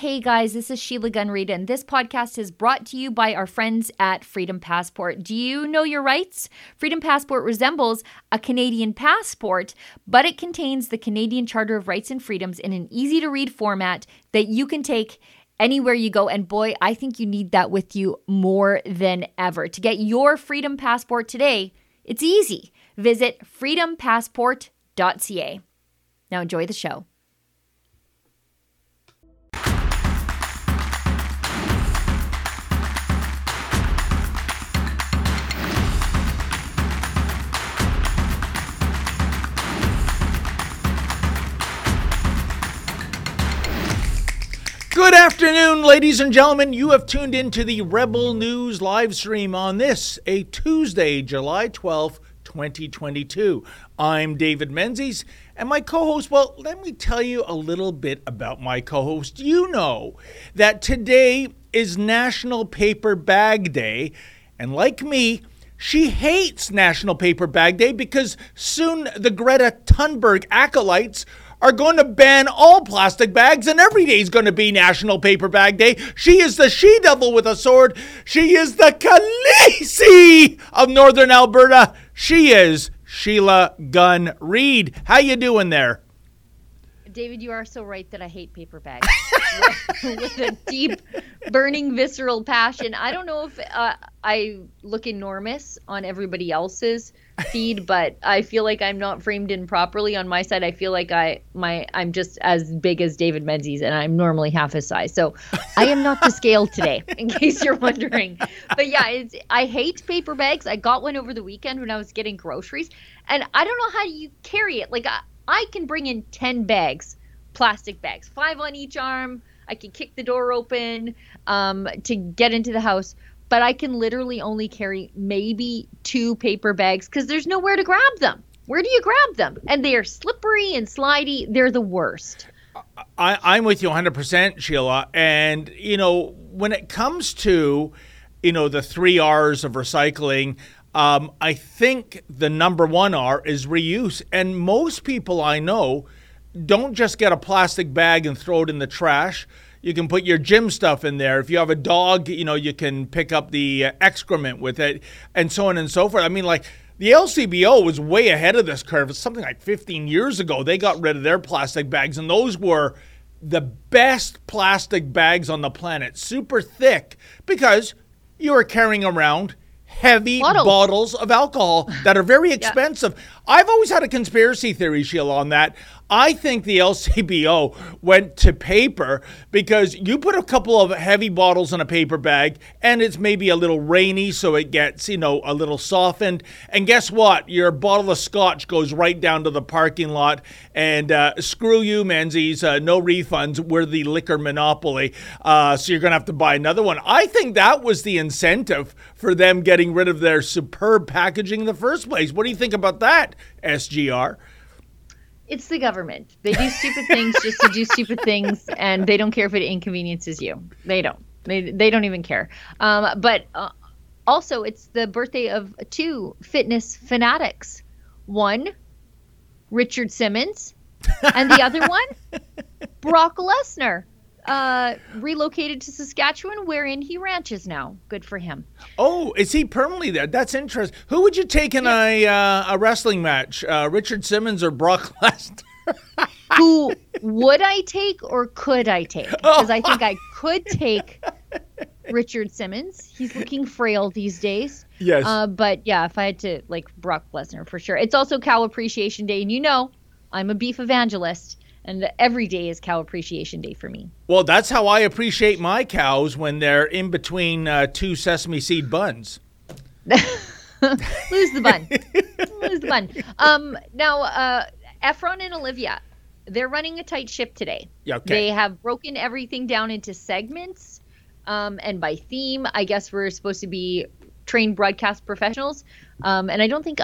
Hey guys, this is Sheila Gunn Reid, and this podcast is brought to you by our friends at Freedom Passport. Do you know your rights? Freedom Passport resembles a Canadian passport, but it contains the Canadian Charter of Rights and Freedoms in an easy to read format that you can take anywhere you go. And boy, I think you need that with you more than ever. To get your Freedom Passport today, it's easy. Visit freedompassport.ca. Now enjoy the show. Good afternoon, ladies and gentlemen. You have tuned into the Rebel News live stream on this, a Tuesday, July 12th, 2022. I'm David Menzies, and my co host, well, let me tell you a little bit about my co host. You know that today is National Paper Bag Day, and like me, she hates National Paper Bag Day because soon the Greta Thunberg acolytes are going to ban all plastic bags, and every day is going to be National Paper Bag Day. She is the she devil with a sword. She is the Khaleesi of Northern Alberta. She is Sheila Gunn Reid. How you doing there? David, you are so right that I hate paper bags with a deep, burning, visceral passion. I don't know if uh, I look enormous on everybody else's feed, but I feel like I'm not framed in properly on my side. I feel like I my I'm just as big as David Menzies, and I'm normally half his size. So I am not to scale today, in case you're wondering. But yeah, it's I hate paper bags. I got one over the weekend when I was getting groceries, and I don't know how you carry it. Like I, I can bring in ten bags, plastic bags, five on each arm. I can kick the door open um, to get into the house but I can literally only carry maybe two paper bags because there's nowhere to grab them. Where do you grab them? And they are slippery and slidey. They're the worst. I, am with you 100%, Sheila. And, you know, when it comes to, you know, the three R's of recycling, um, I think the number one R is reuse. And most people I know don't just get a plastic bag and throw it in the trash you can put your gym stuff in there. If you have a dog, you know, you can pick up the uh, excrement with it and so on and so forth. I mean, like the LCBO was way ahead of this curve. It's something like 15 years ago. They got rid of their plastic bags, and those were the best plastic bags on the planet, super thick, because you were carrying around heavy bottles, bottles of alcohol that are very expensive. yeah. I've always had a conspiracy theory, Sheila, on that. I think the LCBO went to paper because you put a couple of heavy bottles in a paper bag and it's maybe a little rainy, so it gets, you know, a little softened. And guess what? Your bottle of scotch goes right down to the parking lot. And uh, screw you, Menzies, uh, no refunds. We're the liquor monopoly. Uh, so you're going to have to buy another one. I think that was the incentive for them getting rid of their superb packaging in the first place. What do you think about that, SGR? It's the government. They do stupid things just to do stupid things, and they don't care if it inconveniences you. They don't. They they don't even care. Um, but uh, also, it's the birthday of two fitness fanatics. One, Richard Simmons, and the other one, Brock Lesnar uh, relocated to Saskatchewan, wherein he ranches now. Good for him. Oh, is he permanently there? That's interesting. Who would you take in yeah. a uh, a wrestling match, uh, Richard Simmons or Brock Lesnar? Who would I take or could I take? Because I think I could take Richard Simmons. He's looking frail these days. Yes. Uh, but yeah, if I had to, like Brock Lesnar for sure. It's also Cow Appreciation Day, and you know, I'm a beef evangelist and every day is cow appreciation day for me. Well, that's how I appreciate my cows when they're in between uh, two sesame seed buns. Lose the bun. Lose the bun. Um, now, uh, Efron and Olivia, they're running a tight ship today. Yeah, okay. They have broken everything down into segments um, and by theme. I guess we're supposed to be trained broadcast professionals, um, and I don't think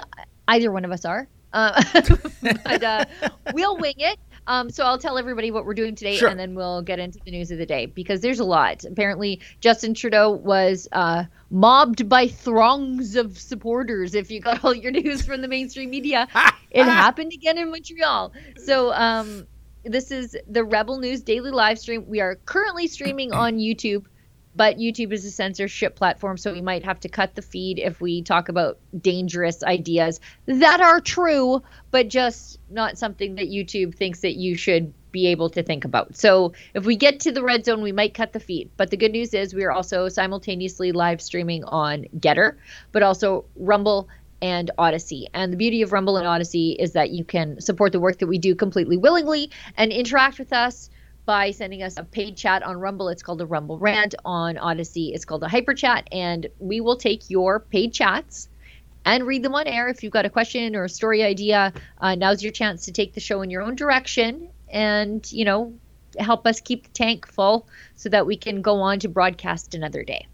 either one of us are. Uh, but uh, we'll wing it. Um, so I'll tell everybody what we're doing today, sure. and then we'll get into the news of the day because there's a lot. Apparently, Justin Trudeau was uh, mobbed by throngs of supporters. If you got all your news from the mainstream media, it happened again in Montreal. So um, this is the Rebel News daily live stream. We are currently streaming on YouTube, but YouTube is a censorship platform, so we might have to cut the feed if we talk about dangerous ideas that are true, but just not something that YouTube thinks that you should be able to think about. So if we get to the red zone, we might cut the feed. But the good news is we are also simultaneously live streaming on GETTR, but also Rumble and Odysee. And the beauty of Rumble and Odysee is that you can support the work that we do completely willingly and interact with us by sending us a paid chat on Rumble. It's called a Rumble Rant. On Odysee, it's called a Hyper Chat. And we will take your paid chats and read them on air. If you've got a question or a story idea, uh, now's your chance to take the show in your own direction and, you know, help us keep the tank full so that we can go on to broadcast another day.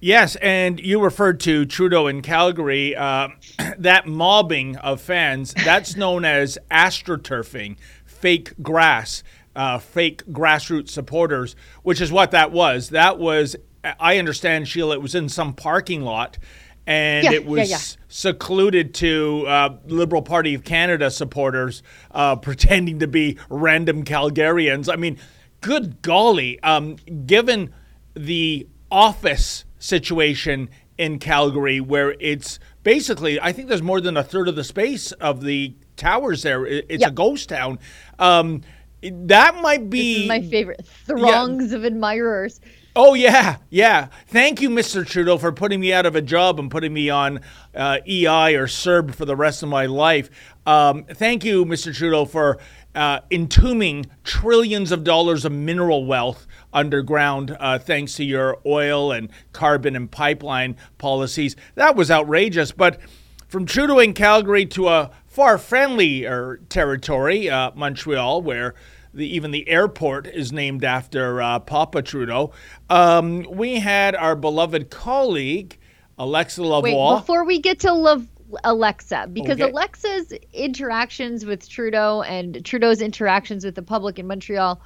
Yes, and you referred to Trudeau in Calgary. Uh, that mobbing of fans, that's known as astroturfing, fake grass, uh, fake grassroots supporters, which is what that was. That was, I understand, Sheila, it was in some parking lot and Yeah, it was yeah, yeah. secluded to uh, Liberal Party of Canada supporters uh, pretending to be random Calgarians. I mean, good golly, um, given the office situation in Calgary, where it's basically, I think there's more than a third of the space of the towers there. It's a ghost town. Um, that might be This is my favorite. Throngs of admirers. Oh yeah, yeah. Thank you, Mr. Trudeau, for putting me out of a job and putting me on uh, EI or CERB for the rest of my life. Um, thank you, Mr. Trudeau, for uh, entombing trillions of dollars of mineral wealth underground, uh, thanks to your oil and carbon and pipeline policies. That was outrageous. But from Trudeau in Calgary to a far friendlier territory, uh, Montreal, where the, even the airport is named after uh, Papa Trudeau. Um, we had our beloved colleague, Alexa Wait, Lavoie. before we get to Alexa, because Okay. Alexa's interactions with Trudeau and Trudeau's interactions with the public in Montreal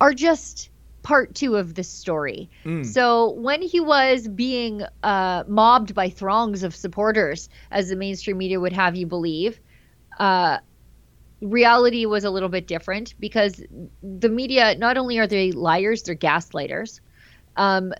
are just part two of this story. Mm. So when he was being uh, mobbed by throngs of supporters, as the mainstream media would have you believe, uh, reality was a little bit different because the media not only are they liars, they're gaslighters. Um,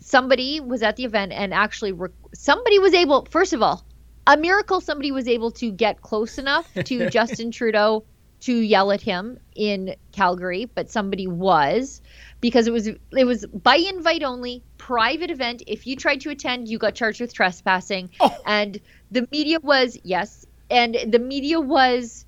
somebody was at the event and actually rec- somebody was able first of all a miracle somebody was able to get close enough to justin trudeau to yell at him in calgary but somebody was because it was it was by invite only private event if you tried to attend you got charged with trespassing Oh. and the media was yes and the media was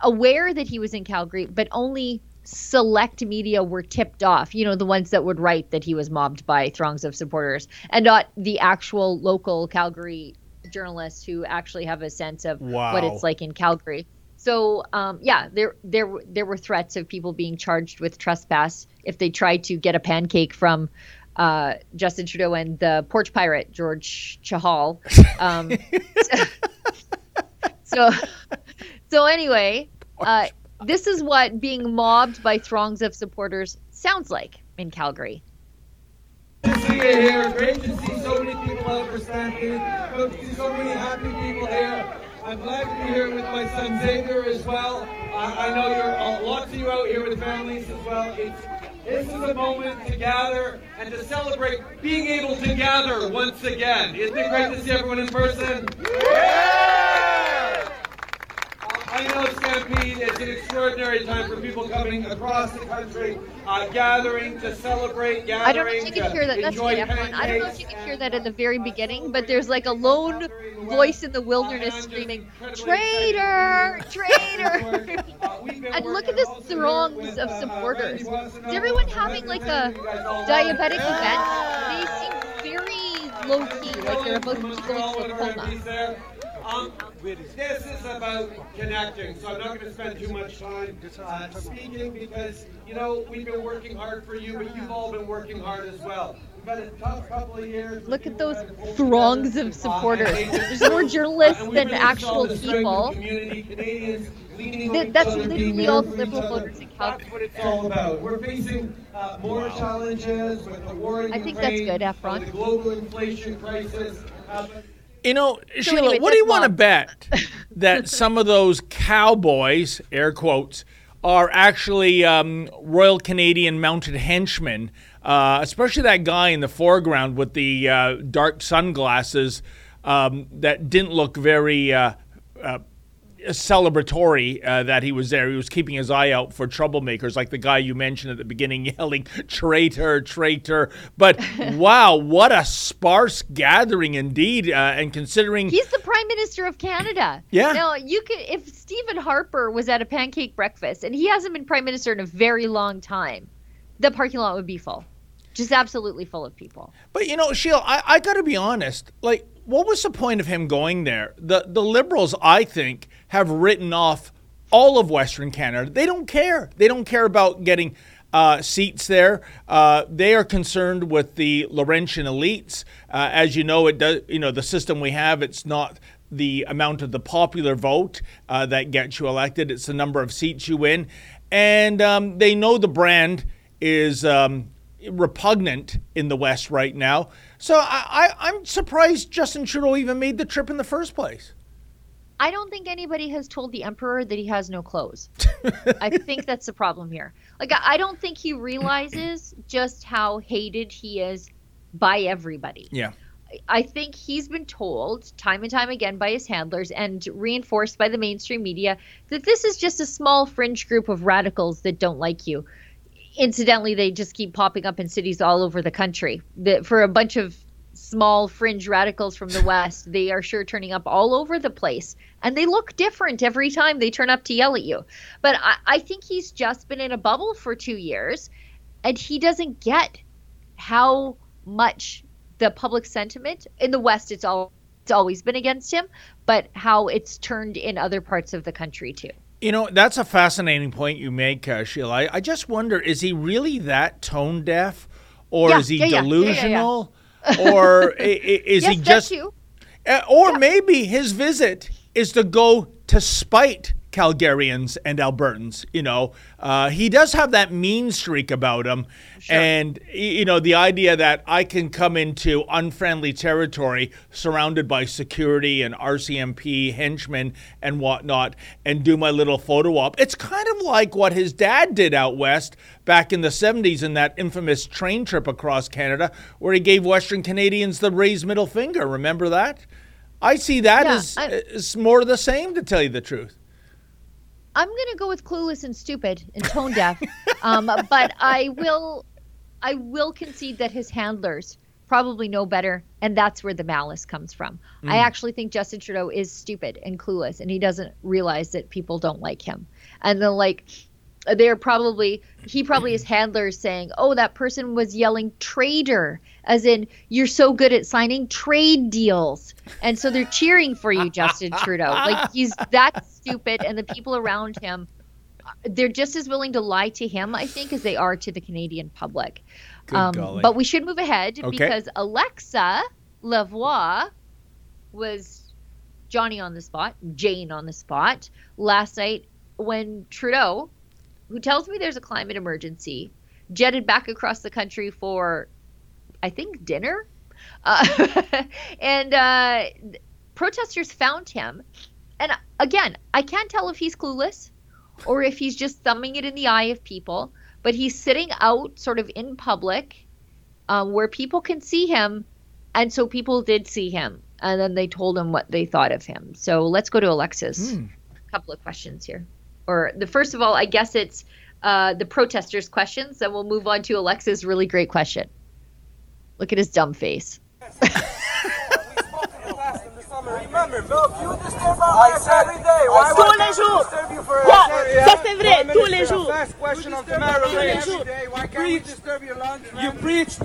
aware that he was in calgary but only select media were tipped off, you know, the ones that would write that he was mobbed by throngs of supporters, and not the actual local Calgary journalists who actually have a sense of what it's like in Calgary. So, um, yeah, there there were- there were threats of people being charged with trespass if they tried to get a pancake from uh, Justin Trudeau and the porch pirate George Chahal. Um, so, so anyway, uh, this is what being mobbed by throngs of supporters sounds like in Calgary. to see you here. Great to see so many people out for Stampede. Good to see so many happy people here. I'm glad to be here with my son Xavier as well. I, I know you're uh, lots of you out here with families as well. It's, this is a moment to gather and to celebrate being able to gather once again. Isn't it great to see everyone in person? Yeah! I know Stampede is an extraordinary time for people coming across the country, uh, gathering to celebrate, gathering I don't know if you can hear that. That's everyone. I don't know if you can hear that at the very beginning, but there's like a lone voice in the wilderness screaming, "Traitor! Traitor!" And look at the throngs of supporters. Is everyone having like a diabetic event? They seem very low key, like they're about to go into a coma. Um, this is about connecting, so I'm not going to spend too much time uh, speaking because, you know, we've been working hard for you, but you've all been working hard as well. We've had a tough couple of years. Look at those throngs of supporters. There's more journalists than actual people. Th- that's literally all the Liberal voters in Calgary. That's what it's all about. We're facing uh, more challenges with the war in I think that's Ukraine, good, Efron. the global inflation crisis. Uh, but You know, Sheila, anyway, what do you want to bet that some of those cowboys, air quotes, are actually um, Royal Canadian Mounted Henchmen, uh, especially that guy in the foreground with the uh, dark sunglasses um, that didn't look very uh, uh, celebratory uh, that he was there. He was keeping his eye out for troublemakers, like the guy you mentioned at the beginning, yelling "traitor, traitor." But wow, what a sparse gathering indeed! Uh, and considering he's the prime minister of Canada, yeah. Now you could, if Stephen Harper was at a pancake breakfast and he hasn't been prime minister in a very long time, the parking lot would be full, just absolutely full of people. But you know, Sheila, I, I got to be honest, like what was the point of him going there? The the liberals, I think, have written off all of Western Canada. They don't care. They don't care about getting uh, seats there. Uh, they are concerned with the Laurentian elites. Uh, as you know, it does. You know the system we have. It's not the amount of the popular vote uh, that gets you elected. It's the number of seats you win, and um, they know the brand is um, repugnant in the West right now. So I, I, am surprised Justin Trudeau even made the trip in the first place. I don't think anybody has told the emperor that he has no clothes. I think that's the problem here. Like I don't think he realizes just how hated he is by everybody. Yeah. I think he's been told time and time again by his handlers and reinforced by the mainstream media that this is just a small fringe group of radicals that don't like you incidentally, they just keep popping up in cities all over the country. The, for a bunch of small fringe radicals from the West, they are sure turning up all over the place. And they look different every time they turn up to yell at you. But I, I think he's just been in a bubble for two years and he doesn't get how much the public sentiment in the West, it's all it's always been against him, but how it's turned in other parts of the country too. You know, that's a fascinating point you make, uh, Sheila. I, I, just wonder is he really that tone deaf? Or yeah, is he yeah, delusional? Yeah, or is yes, he just. Uh, or maybe his visit is to go to spite Calgarians and Albertans. You know, uh, he does have that mean streak about him. Sure. And, you know, the idea that I can come into unfriendly territory surrounded by security and RCMP henchmen and whatnot and do my little photo op. It's kind of like what his dad did out west back in the 70s in that infamous train trip across Canada where he gave Western Canadians the raised middle finger. Remember that? I see that yeah, as, as more of the same, to tell you the truth. I'm gonna go with clueless and stupid and tone deaf, um, but I will, I will concede that his handlers probably know better, and that's where the malice comes from. Mm. I actually think Justin Trudeau is stupid and clueless, and he doesn't realize that people don't like him. And then like they're probably he probably his handlers saying, "Oh, that person was yelling traitor," as in you're so good at signing trade deals, and so they're cheering for you, Justin Trudeau. Like he's that stupid, and the people around him, they're just as willing to lie to him, I think, as they are to the Canadian public. Um, but we should move ahead okay. because Alexa Lavoie was Johnny on the spot, Jane on the spot last night when Trudeau who tells me there's a climate emergency, jetted back across the country for, I think, dinner. Uh, and uh, protesters found him. And again, I can't tell if he's clueless or if he's just thumbing it in the eye of people, but he's sitting out sort of in public uh, where people can see him. And so people did see him. And then they told him what they thought of him. So let's go to Alexis. Mm. A couple of questions here or the first of all, I guess it's uh, the protesters' questions. Then we'll move on to Alexa's really great question. Look at his dumb face. Remember,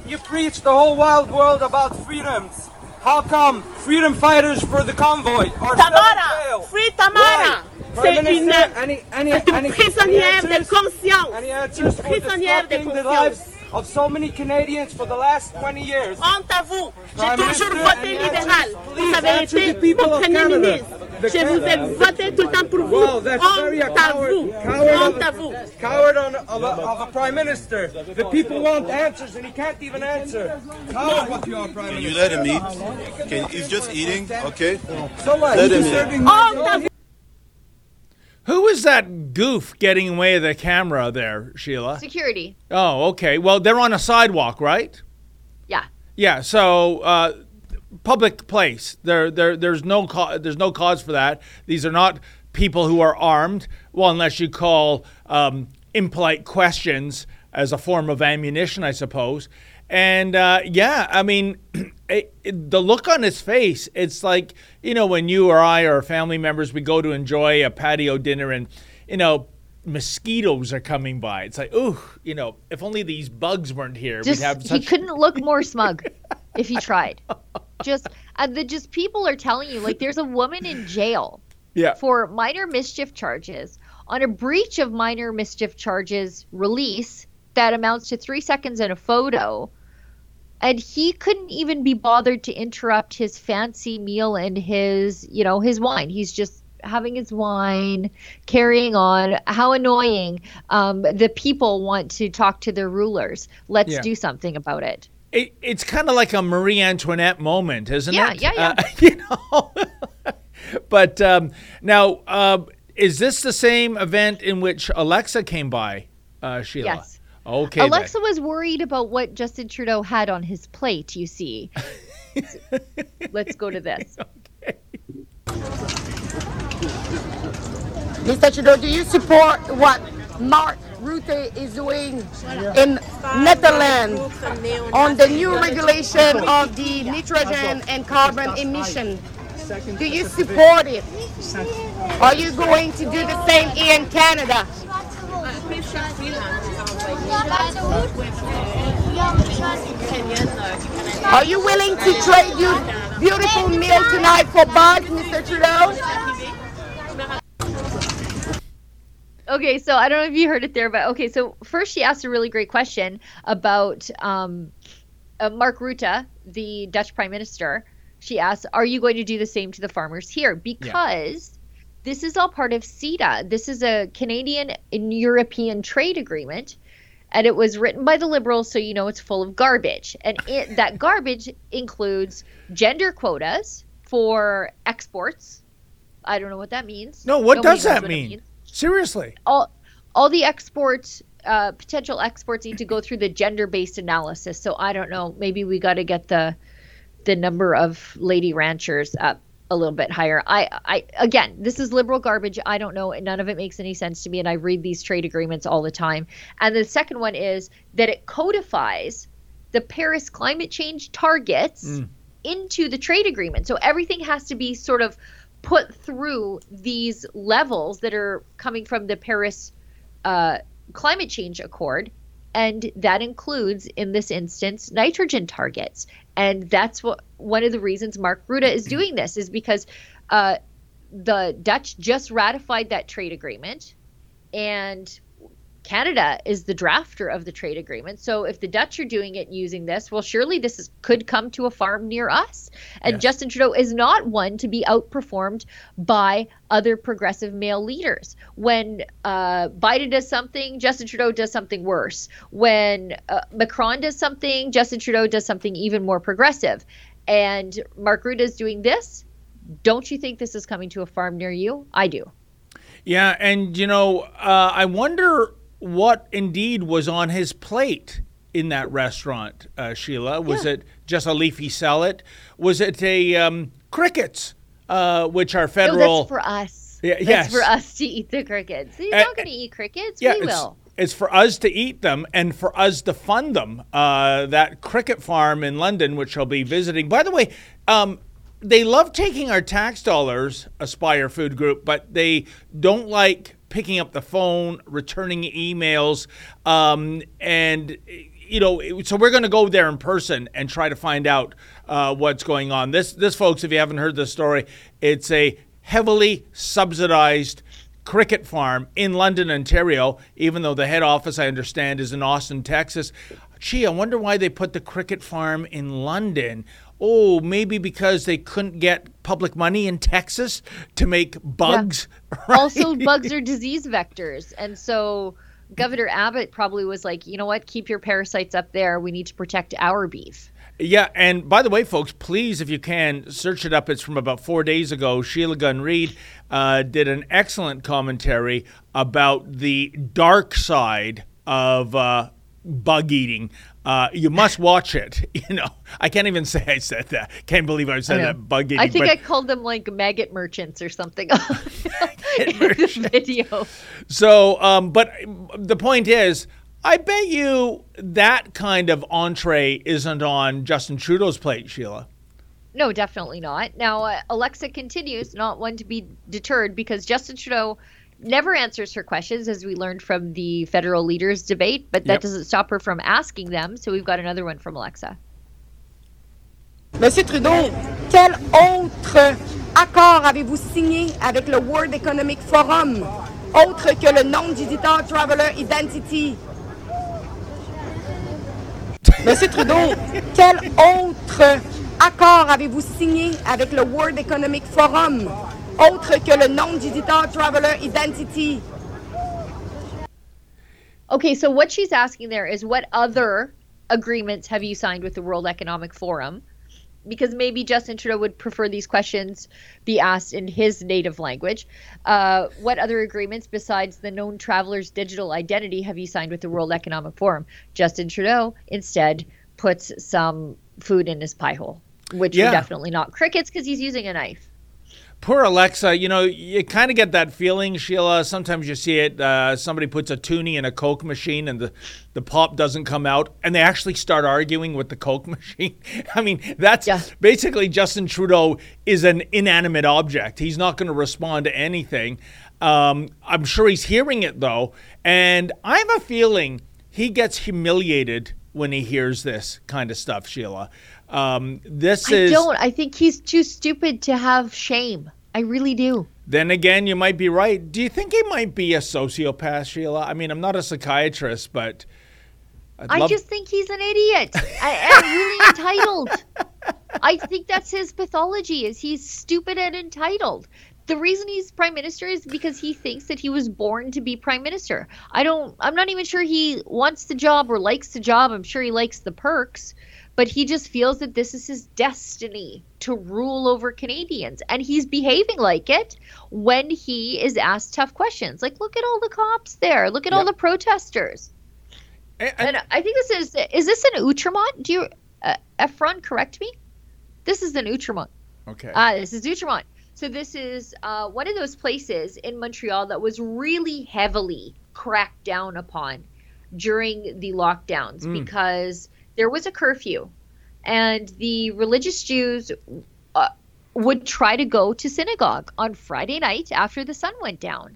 you preach the whole wild world about freedoms. How come freedom fighters for the convoy are Tamara, free Tamara. C'est une, uh, any, any, any, prisonnière de conscience. Une prisonnière de conscience. Of so many Canadians for the last 20 years. Honte à vous. J'ai toujours voté libéral. Vous avez été mon premier ministre. Je vous ai voté tout le temps pour vous. Wow, that's Honte very a coward, vous. Honte à vous. Coward on, of, a, of a prime minister. The people want answers and he can't even answer. Coward what you are, prime minister. You let him eat. Can, he's just eating, okay? So what? Let he's him eat. Is that goof getting away with the camera there, Sheila? Security. Oh, okay. Well, they're on a sidewalk, right? Yeah. Yeah. So, uh, public place. There, there, there's no, ca- there's no cause for that. These are not people who are armed. Well, unless you call um, impolite questions as a form of ammunition, I suppose. And uh, yeah, I mean, it, it, the look on his face, it's like, you know, when you or I or family members, we go to enjoy a patio dinner and, you know, mosquitoes are coming by. It's like, ooh, you know, if only these bugs weren't here, Just, we'd have he couldn't look more smug if he tried. Just uh, the just people are telling you like there's a woman in jail yeah. for minor mischief charges on a breach of minor mischief charges release that amounts to three seconds in a photo. And he couldn't even be bothered to interrupt his fancy meal and his, you know, his wine. He's just having his wine, carrying on. How annoying. Um, the people want to talk to their rulers. Let's Yeah. do something about it. It, it's kind of like a Marie Antoinette moment, isn't Yeah, it? yeah, yeah. Uh, you know. but um, now, uh, is this the same event in which Alexa came by, uh, Sheila? Yes. Okay. then. Alexa was worried about what Justin Trudeau had on his plate, you see. Let's go to this. Mr. Trudeau, do you support what Mark Rutte is doing in Netherlands on the new regulation of the nitrogen and carbon emission? Do you support it? Are you going to do the same here in Canada? Are you willing to trade your beautiful meal tonight for bugs, Mr. Trudeau? Okay, so I don't know if you heard it there, but okay, so first she asked a really great question about um, uh, Mark Rutte, the Dutch Prime Minister. She asked, "Are you going to do the same to the farmers here?" Because this is all part of CETA. This is a Canadian and European trade agreement, and it was written by the Liberals, so you know it's full of garbage. And it, that garbage includes gender quotas for exports. I don't know what that means. No, what Nobody does that mean? Seriously. all all the exports uh, potential exports need to go through the gender based analysis. So I don't know. Maybe we got to get the the number of lady ranchers up a little bit higher. I I again, this is liberal garbage. I don't know. None of it makes any sense to me, and I read these trade agreements all the time. And the second one is that it codifies the Paris climate change targets into the trade agreement. So everything has to be sort of put through these levels that are coming from the Paris uh, climate change accord. And that includes, in this instance, nitrogen targets. And that's what one of the reasons Mark Rutte is doing this is because uh, the Dutch just ratified that trade agreement, and Canada is the drafter of the trade agreement. So if the Dutch are doing it using this, well, surely this is, could come to a farm near us. And Yes. Justin Trudeau is not one to be outperformed by other progressive male leaders. When uh, Biden does something, Justin Trudeau does something worse. When uh, Macron does something, Justin Trudeau does something even more progressive. And Mark Rutte is doing this. Don't you think this is coming to a farm near you? I do. Yeah, and you know, uh, I wonder what indeed was on his plate in that restaurant, uh, Sheila. Was Yeah. it just a leafy salad? Was it a um, crickets, uh, which are No, federal? that's for us. Yeah, that's yes. for us to eat the crickets. He's Uh, not going to eat crickets. yeah, we it's, will. it's for us to eat them and for us to fund them. Uh, that cricket farm in London, which I'll be visiting. By the way, um, they love taking our tax dollars, Aspire Food Group, but they don't like picking up the phone, returning emails, um, and you know. So we're going to go there in person and try to find out uh, what's going on. This, this, folks, if you haven't heard the story, it's a heavily subsidized cricket farm in London, Ontario, even though the head office, I understand, is in Austin, Texas. Gee, I wonder why they put the cricket farm in London. Oh, maybe because they couldn't get public money in Texas to make bugs. right? Also, bugs are disease vectors, and so Governor Abbott probably was like, you know what, keep your parasites up there. We need to protect our beef. Yeah, and by the way, folks, please, if you can, search it up. It's from about four days ago. Sheila Gunn Reid uh, did an excellent commentary about the dark side of uh, bug eating. Uh, you must watch it. You know, I can't even say I said that. Can't believe I said I that bug eating. I think I called them like maggot merchants or something in the video. So, um, but the point is, I bet you that kind of entree isn't on Justin Trudeau's plate, Sheila. No, definitely not. Now, uh, Alexa continues, not one to be deterred, because Justin Trudeau never answers her questions, as we learned from the federal leaders debate, but that Yep. doesn't stop her from asking them. So we've got another one from Alexa. Monsieur Trudeau, quel autre accord avez-vous signé avec le World Economic Forum, autre que le non-digital traveler identity? Monsieur Trudeau, quel autre accord avez-vous signé avec le World Economic Forum, autre que le non-digital traveler identity? Okay, so what she's asking there is what other agreements have you signed with the World Economic Forum? Because maybe Justin Trudeau would prefer these questions be asked in his native language. Uh, what other agreements besides the known traveler's digital identity have you signed with the World Economic Forum? Justin Trudeau instead puts some food in his pie hole, which Yeah. are definitely not crickets because he's using a knife. Poor Alexa, you know, you kind of get that feeling, Sheila. Sometimes you see it. Uh, somebody puts a toonie in a Coke machine and the, the pop doesn't come out, and they actually start arguing with the Coke machine. I mean, that's Yeah. basically Justin Trudeau is an inanimate object. He's not going to respond to anything. Um, I'm sure he's hearing it, though. And I have a feeling he gets humiliated when he hears this kind of stuff, Sheila. Um, this I is. don't. I think he's too stupid to have shame. I really do. Then again, you might be right. Do you think he might be a sociopath, Sheila? I mean, I'm not a psychiatrist, but I'd I love- just think he's an idiot I, am really entitled. I think that's his pathology is he's stupid and entitled. The reason he's prime minister is because he thinks that he was born to be prime minister. I don't I'm not even sure he wants the job or likes the job. I'm sure he likes the perks, but he just feels that this is his destiny to rule over Canadians and he's behaving like it when he is asked tough questions. Like look at all the cops there. Look at all the protesters. And- and- And I think this is is this an Outremont? Do you uh, Efron correct me? This is an Outremont. okay. Ah, this is Outremont. So this is uh, one of those places in Montreal that was really heavily cracked down upon during the lockdowns because there was a curfew, and the religious Jews uh, would try to go to synagogue on Friday night after the sun went down,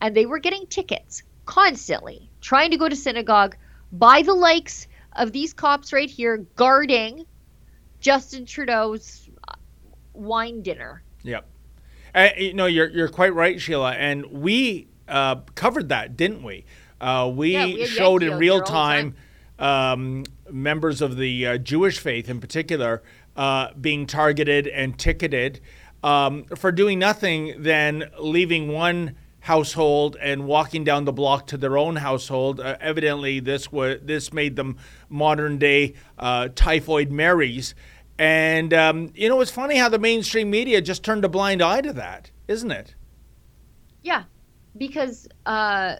and they were getting tickets constantly trying to go to synagogue by the likes of these cops right here guarding Justin Trudeau's uh, wine dinner. Yep. Uh, you know, you're you're quite right, Sheila, and we uh, covered that, didn't we? Uh, we, Yeah, we showed in real the time um, members of the uh, Jewish faith, in particular, uh, being targeted and ticketed um, for doing nothing than leaving one household and walking down the block to their own household. Uh, evidently, this was this made them modern day uh, typhoid Marys. And um, you know, it's funny how the mainstream media just turned a blind eye to that, isn't it? Yeah, because uh,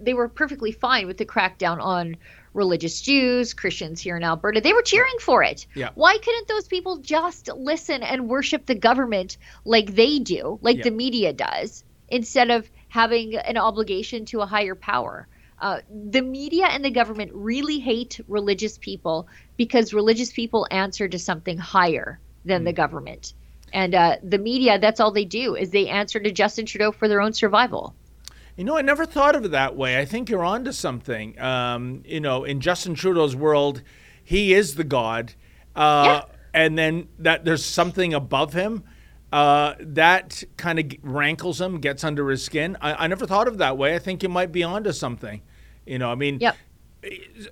they were perfectly fine with the crackdown on religious Jews, Christians here in Alberta. They were cheering for it. Yeah. Why couldn't those people just listen and worship the government like they do, like Yeah. the media does, instead of having an obligation to a higher power? Uh, the media and the government really hate religious people because religious people answer to something higher than the government. And uh, the media, that's all they do is they answer to Justin Trudeau for their own survival. You know, I never thought of it that way. I think you're onto something. Um, you know, in Justin Trudeau's world, he is the god, uh, and then that there's something above him uh, that kind of rankles him, gets under his skin. I, I never thought of it that way. I think you might be onto something. You know, I mean, Yep.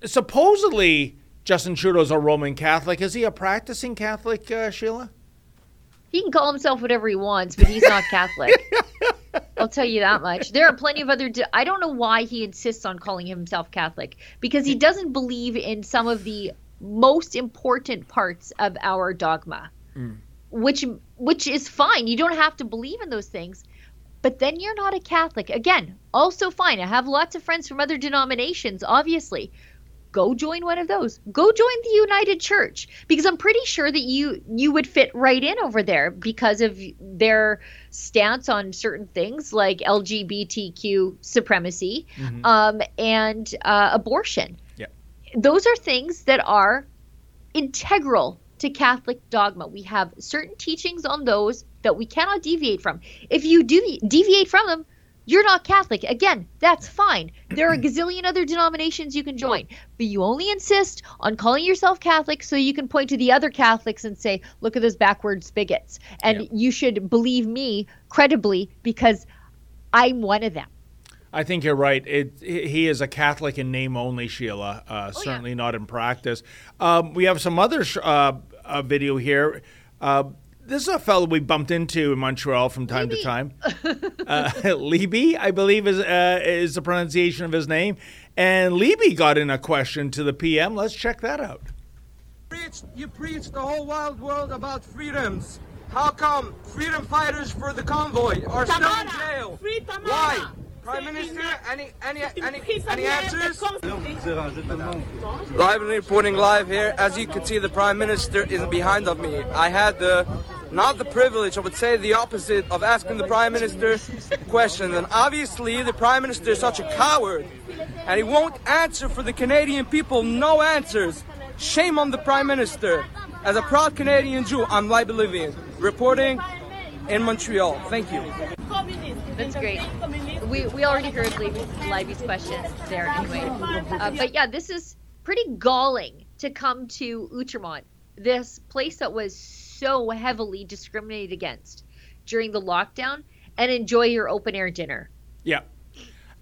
supposedly Justin Trudeau's a Roman Catholic. Is he a practicing Catholic, uh, Sheila? He can call himself whatever he wants, but he's not Catholic. I'll tell you that much. There are plenty of other. I don't know why he insists on calling himself Catholic because he doesn't believe in some of the most important parts of our dogma, mm. which which is fine. You don't have to believe in those things, but then you're not a Catholic. Again, also fine. I have lots of friends from other denominations, obviously, go join one of those. Go join the united church because i'm pretty sure that you you would fit right in over there because of their stance on certain things like lgbtq supremacy mm-hmm. um, and uh, abortion. Yeah. Those are things that are integral to catholic dogma. We have certain teachings on those that we cannot deviate from. If you do deviate from them you're not Catholic. Again, that's fine. There are a gazillion other denominations you can join, but you only insist on calling yourself Catholic so you can point to the other Catholics and say, look at those backwards bigots. And yep. you should believe me credibly because I'm one of them. I think you're right. It, he is a Catholic in name only, Sheila. Uh, oh, certainly yeah. not in practice. Um, we have some other sh- uh, uh, video here. Uh, this is a fellow we bumped into in Montreal from time to time. uh, Libby, I believe, is uh, is the pronunciation of his name. And Libby got in a question to the PM. Let's check that out. You preach the whole wild world about freedoms. How come freedom fighters for the convoy are still in jail? Why? Prime Minister, any any any any answers? Live and reporting live here. As you can see, the Prime Minister is behind of me. I had the not the privilege, I would say the opposite of asking the Prime Minister questions. And obviously, the Prime Minister is such a coward, and he won't answer for the Canadian people. No answers. Shame on the Prime Minister. As a proud Canadian Jew, I'm Lai Bolivian, reporting in Montreal. Thank you. That's great. We, we already heard Libby's questions there anyway. Uh, but yeah, this is pretty galling to come to Outremont, this place that was so heavily discriminated against during the lockdown, and enjoy your open air dinner. Yeah.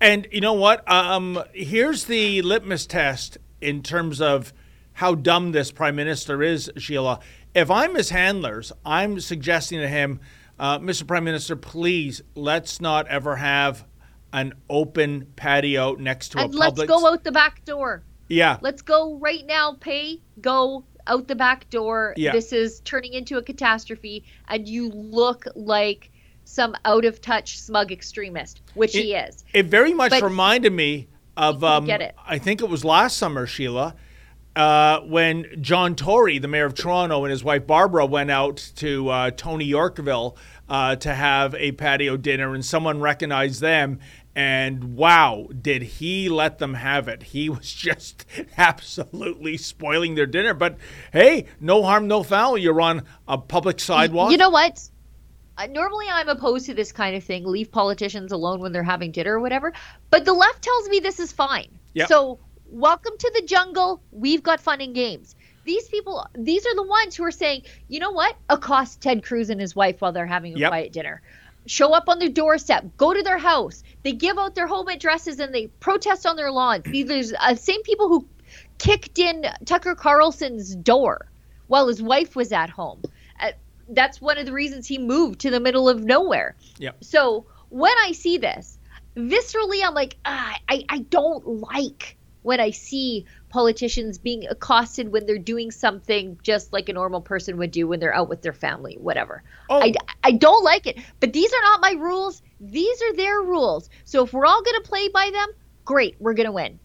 And you know what? Um, here's the litmus test in terms of how dumb this prime minister is, Sheila. If I'm his handlers, I'm suggesting to him uh, Mr. Prime Minister, please let's not ever have an open patio next to and a public. Let's go out the back door. Yeah. Let's go right now. Pay. Go out the back door. Yeah. This is turning into a catastrophe, and you look like some out of touch smug extremist, which it, he is. It very much but reminded me of um, get it. I think it was last summer, Sheila uh, when John Tory, the mayor of Toronto, and his wife Barbara went out to uh, Tony Yorkville uh, to have a patio dinner, and someone recognized them. And wow, did he let them have it? He was just absolutely spoiling their dinner. But hey, no harm, no foul. You're on a public sidewalk. You know what? Normally, I'm opposed to this kind of thing. Leave politicians alone when they're having dinner or whatever. But the left tells me this is fine. Yep. So welcome to the jungle. We've got fun and games. These people, these are the ones who are saying, you know what? Accost Ted Cruz and his wife while they're having a yep. quiet dinner. Show up on their doorstep. Go to their house. They give out their home addresses and they protest on their lawns. These are uh, same people who kicked in Tucker Carlson's door while his wife was at home. Uh, that's one of the reasons he moved to the middle of nowhere. Yep. So when I see this, viscerally, I'm like, ah, I, I don't like when I see politicians being accosted when they're doing something just like a normal person would do when they're out with their family, whatever. Oh. I, I don't like it. But these are not my rules. These are their rules. So if we're all going to play by them, great, we're going to win.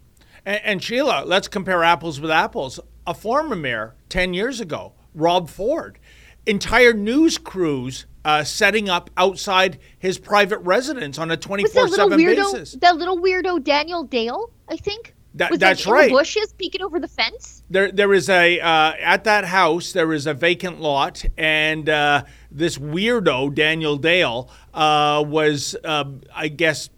And, and Sheila, let's compare apples with apples. A former mayor 10 years ago, Rob Ford, entire news crews uh, setting up outside his private residence on a 24 7 basis. That little weirdo Daniel Dale, I think. That, was that's right. The bushes peeking over the fence. There, there is a uh, at that house. There is a vacant lot, and uh, this weirdo Daniel Dale uh, was, um, I guess,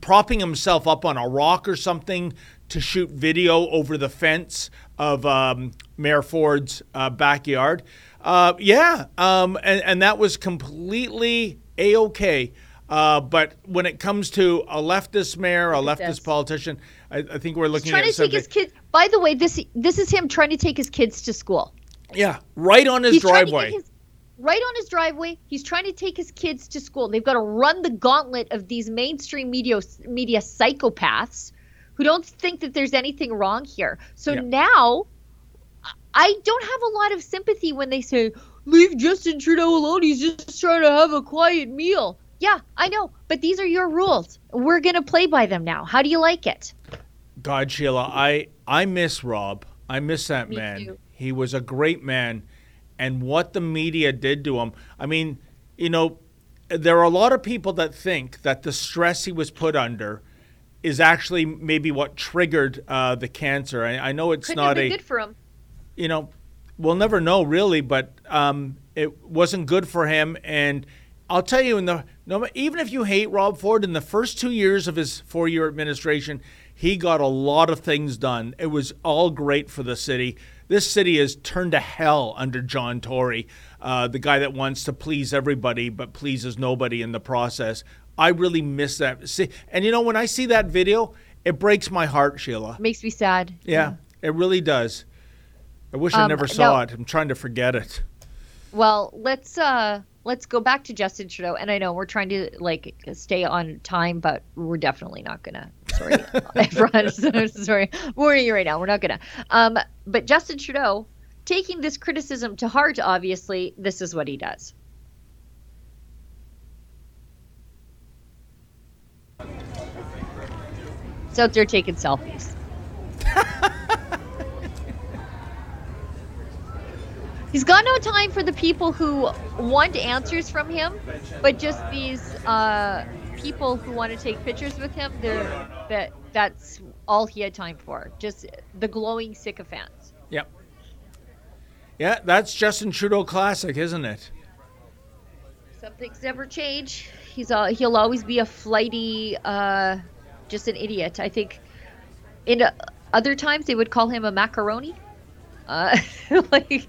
propping himself up on a rock or something to shoot video over the fence of um, Mayor Ford's uh, backyard. Uh, yeah, um, and, and that was completely a okay. Uh, but when it comes to a leftist mayor, a leftist politician, I, I, think we're looking He's trying at to something. take his kids. By the way, this this is him trying to take his kids to school. Yeah, right on his He's driveway. His, right on his driveway. He's trying to take his kids to school. They've got to run the gauntlet of these mainstream media media psychopaths who don't think that there's anything wrong here. So Yeah. now I don't have a lot of sympathy when they say, leave Justin Trudeau alone. He's just trying to have a quiet meal. Yeah, I know, but these are your rules. We're going to play by them now. How do you like it? God, Sheila, I I miss Rob. I miss that Me man. too. He was a great man, and what the media did to him. I mean, you know, there are a lot of people that think that the stress he was put under is actually maybe what triggered uh, the cancer. I, I know it's Couldn't have not been a good for him. you know, we'll never know really, but um, it wasn't good for him. And I'll tell you, in the no, even if you hate Rob Ford, in the first two years of his four-year administration, he got a lot of things done. It was all great for the city. This city has turned to hell under John Tory, uh, the guy that wants to please everybody but pleases nobody in the process. I really miss that. See, and you know, when I see that video, it breaks my heart, Sheila. It Makes me sad. Yeah, it really does. I wish I Um, never saw now- it. I'm trying to forget it. Well, let's uh let's go back to Justin Trudeau. And I know we're trying to like stay on time, but we're definitely not gonna. Sorry, everyone. So- sorry, warning you right now. We're not gonna. Um, but Justin Trudeau, taking this criticism to heart, obviously, this is what he does. He's out there taking selfies. He's got no time for the people who want answers from him, but just these uh, people who want to take pictures with him. They're that that's all he had time for. Just the glowing sycophants. Yep. Yeah, that's Justin Trudeau classic, isn't it? Some things never change. He's uh, he'll always be a flighty, uh, just an idiot. I think in uh, other times they would call him a macaroni. Uh, like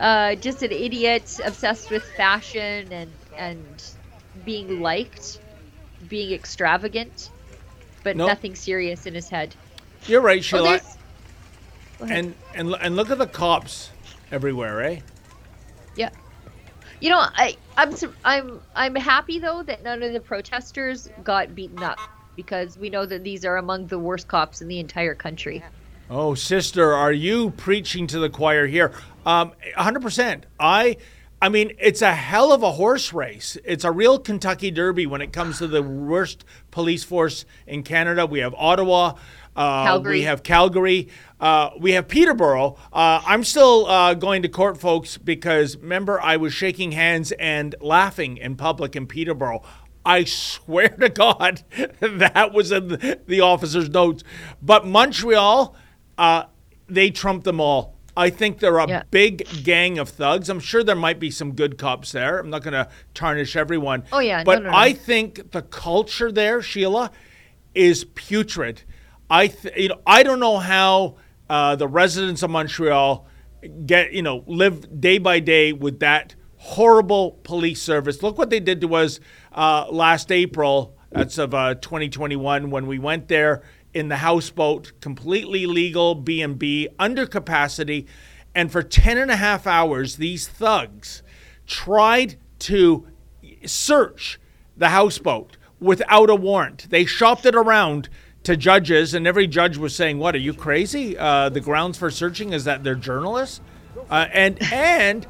uh, just an idiot obsessed with fashion and and being liked, being extravagant, but Nope. nothing serious in his head. You're right, Oh, Sheila. there's- Go ahead. and and and look at the cops everywhere, eh? Yeah. You know, I I'm I'm I'm happy though that none of the protesters got beaten up because we know that these are among the worst cops in the entire country. Oh, sister, are you preaching to the choir here? Um, 100%. I I mean, it's a hell of a horse race. It's a real Kentucky Derby when it comes to the worst police force in Canada. We have Ottawa, uh, Calgary. we have Calgary, uh, we have Peterborough. Uh, I'm still uh, going to court, folks, because remember, I was shaking hands and laughing in public in Peterborough. I swear to God, that was in the officer's notes. But Montreal, uh, they trumped them all. I think they're a Yeah. big gang of thugs. I'm sure there might be some good cops there. I'm not going to tarnish everyone. Oh, yeah. No, But no, no. I think the culture there, Sheila, is putrid. I th- you know I don't know how uh, the residents of Montreal get you know live day by day with that horrible police service. Look what they did to us uh, last April. That's of uh, 2021 when we went there in the houseboat, completely legal B and B, under capacity, and for 10 and a half hours, these thugs tried to search the houseboat without a warrant. They shopped it around to judges, and every judge was saying, "What are you crazy? Uh, the grounds for searching is that they're journalists." Uh, and and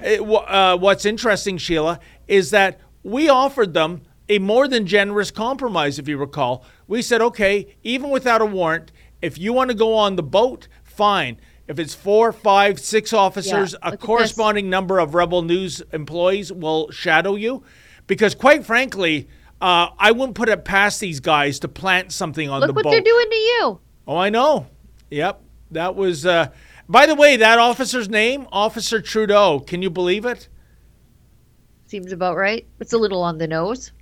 it, uh, what's interesting, Sheila, is that we offered them a more than generous compromise. If you recall, we said, "Okay, even without a warrant, if you want to go on the boat, fine." If it's four, five, six officers, look a corresponding number of Rebel News employees will shadow you. Because quite frankly, uh, I wouldn't put it past these guys to plant something on Look the boat. Look what they're doing to you. Oh, I know. Yep. That was, uh, by the way, that officer's name, Officer Trudeau. Can you believe it? Seems about right. It's a little on the nose.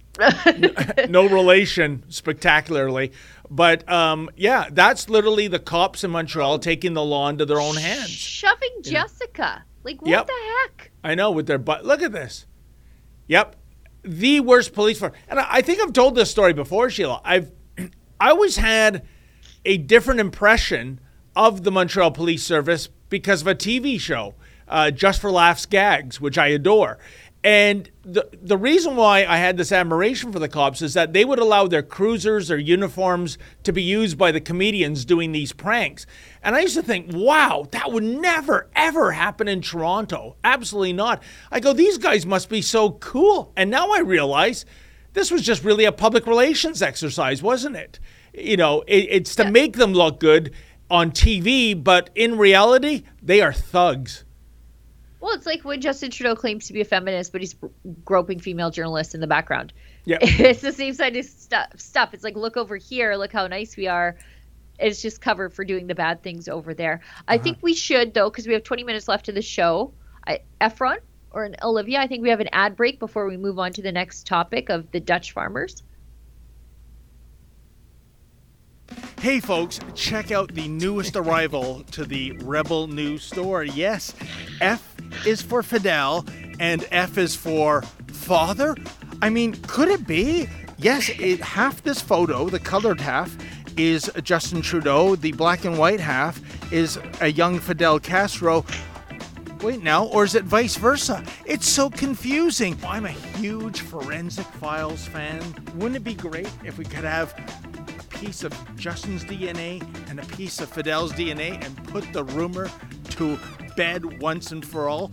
No relation, spectacularly. But um, yeah, that's literally the cops in Montreal taking the law into their own hands. Shoving Jessica. Like what Yep. the heck? I know with their butt. Look at this. Yep, the worst police force. And I I think I've told this story before, Sheila. I've I always had a different impression of the Montreal Police Service because of a TV show. uh, just for laughs gags, which I adore. And the the reason why I had this admiration for the cops is that they would allow their cruisers or uniforms to be used by the comedians doing these pranks. And I used to think, wow, that would never ever happen in Toronto. Absolutely not. I go, these guys must be so cool. And now I realize this was just really a public relations exercise, wasn't it? You know, it, it's to make them look good on TV, but in reality, they are thugs. Well, it's like when Justin Trudeau claims to be a feminist, but he's groping female journalists in the background. Yeah. It's the same side of stuff. Stuff. It's like, look over here. Look how nice we are. It's just cover for doing the bad things over there. I uh-huh. think we should though, because we have 20 minutes left of the show. I, Efren or an Olivia, I think we have an ad break before we move on to the next topic of the Dutch farmers. Hey folks, check out the newest arrival to the Rebel News store. Yes, F is for Fidel and F is for father. I mean, could it be? Yes, it, half this photo, the colored half, is Justin Trudeau. The black and white half is a young Fidel Castro. Wait now, or is it vice versa? It's so confusing. I'm a huge Forensic Files fan. Wouldn't it be great if we could have piece of Justin's DNA and a piece of Fidel's DNA and put the rumor to bed once and for all?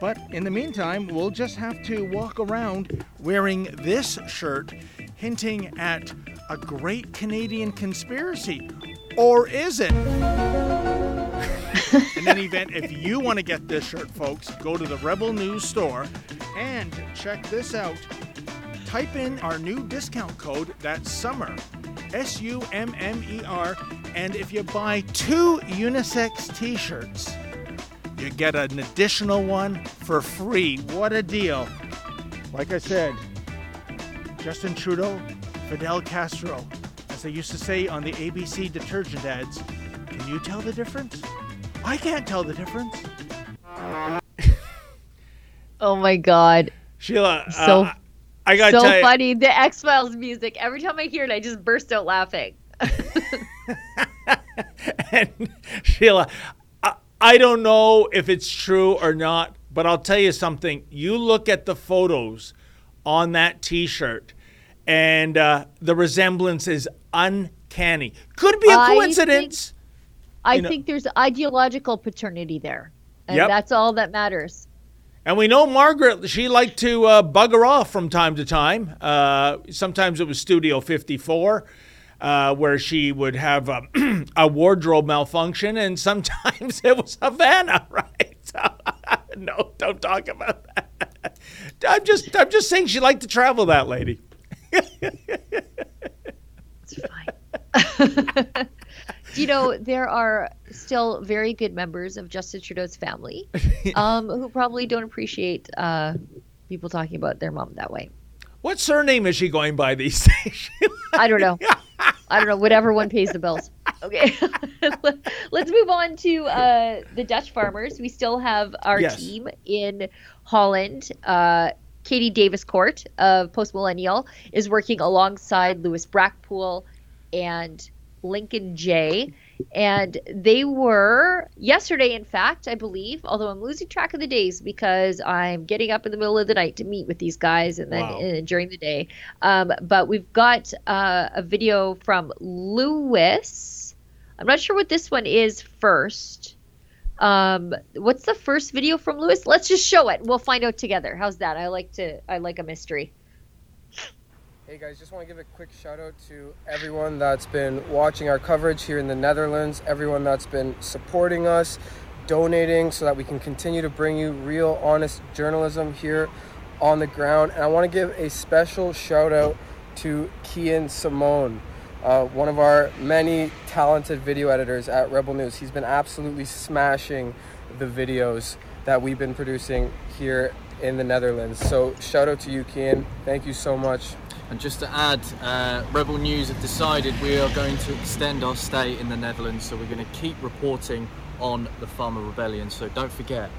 But in the meantime, we'll just have to walk around wearing this shirt, hinting at a great Canadian conspiracy. Or is it? in any event, if you want to get this shirt, folks, go to the Rebel News store and check this out. Type in our new discount code, that's SUMMER, S U M M E R, and if you buy two unisex t shirts, you get an additional one for free. What a deal! Like I said, Justin Trudeau, Fidel Castro, as they used to say on the ABC detergent ads, can you tell the difference? I can't tell the difference. Oh my god. Sheila, So- uh, I got so tell you, funny. The X Files music. Every time I hear it, I just burst out laughing. and Sheila, I, I don't know if it's true or not, but I'll tell you something. You look at the photos on that T-shirt, and uh, the resemblance is uncanny. Could be a I coincidence. I You know- think there's ideological paternity there. And Yep. that's all that matters. And we know Margaret, she liked to uh, bugger off from time to time. Uh, sometimes it was Studio 54, uh, where she would have a, a wardrobe malfunction, and sometimes it was Havana, right? No, don't talk about that. I'm just, I'm just saying she liked to travel, that lady. It's fine. You know there are still very good members of Justin Trudeau's family um, who probably don't appreciate uh, people talking about their mom that way. What surname is she going by these days? I don't know. I don't know. Whatever one pays the bills. Okay. Let's move on to uh, the Dutch farmers. We still have our Yes. team in Holland. Uh, Katie Daviscourt of Post Millennial is working alongside Lewis Brackpool and Lincoln Jay. And they were yesterday, in fact, I believe, although I'm losing track of the days because I'm getting up in the middle of the night to meet with these guys and then Wow. uh, during the day. Um, but we've got uh, a video from Lewis. I'm not sure what this one is first. Um, what's the first video from Lewis? Let's just show it. We'll find out together. How's that? I like to. I like a mystery. Hey guys, just want to give a quick shout out to everyone that's been watching our coverage here in the Netherlands, everyone that's been supporting us, donating so that we can continue to bring you real, honest journalism here on the ground. And I want to give a special shout out to Kian Simone, uh, one of our many talented video editors at Rebel News. He's been absolutely smashing the videos that we've been producing here in the Netherlands. So shout out to you, Kian. Thank you so much. And just to add, uh, Rebel News have decided we are going to extend our stay in the Netherlands, so we're going to keep reporting on the Farmer Rebellion. So don't forget,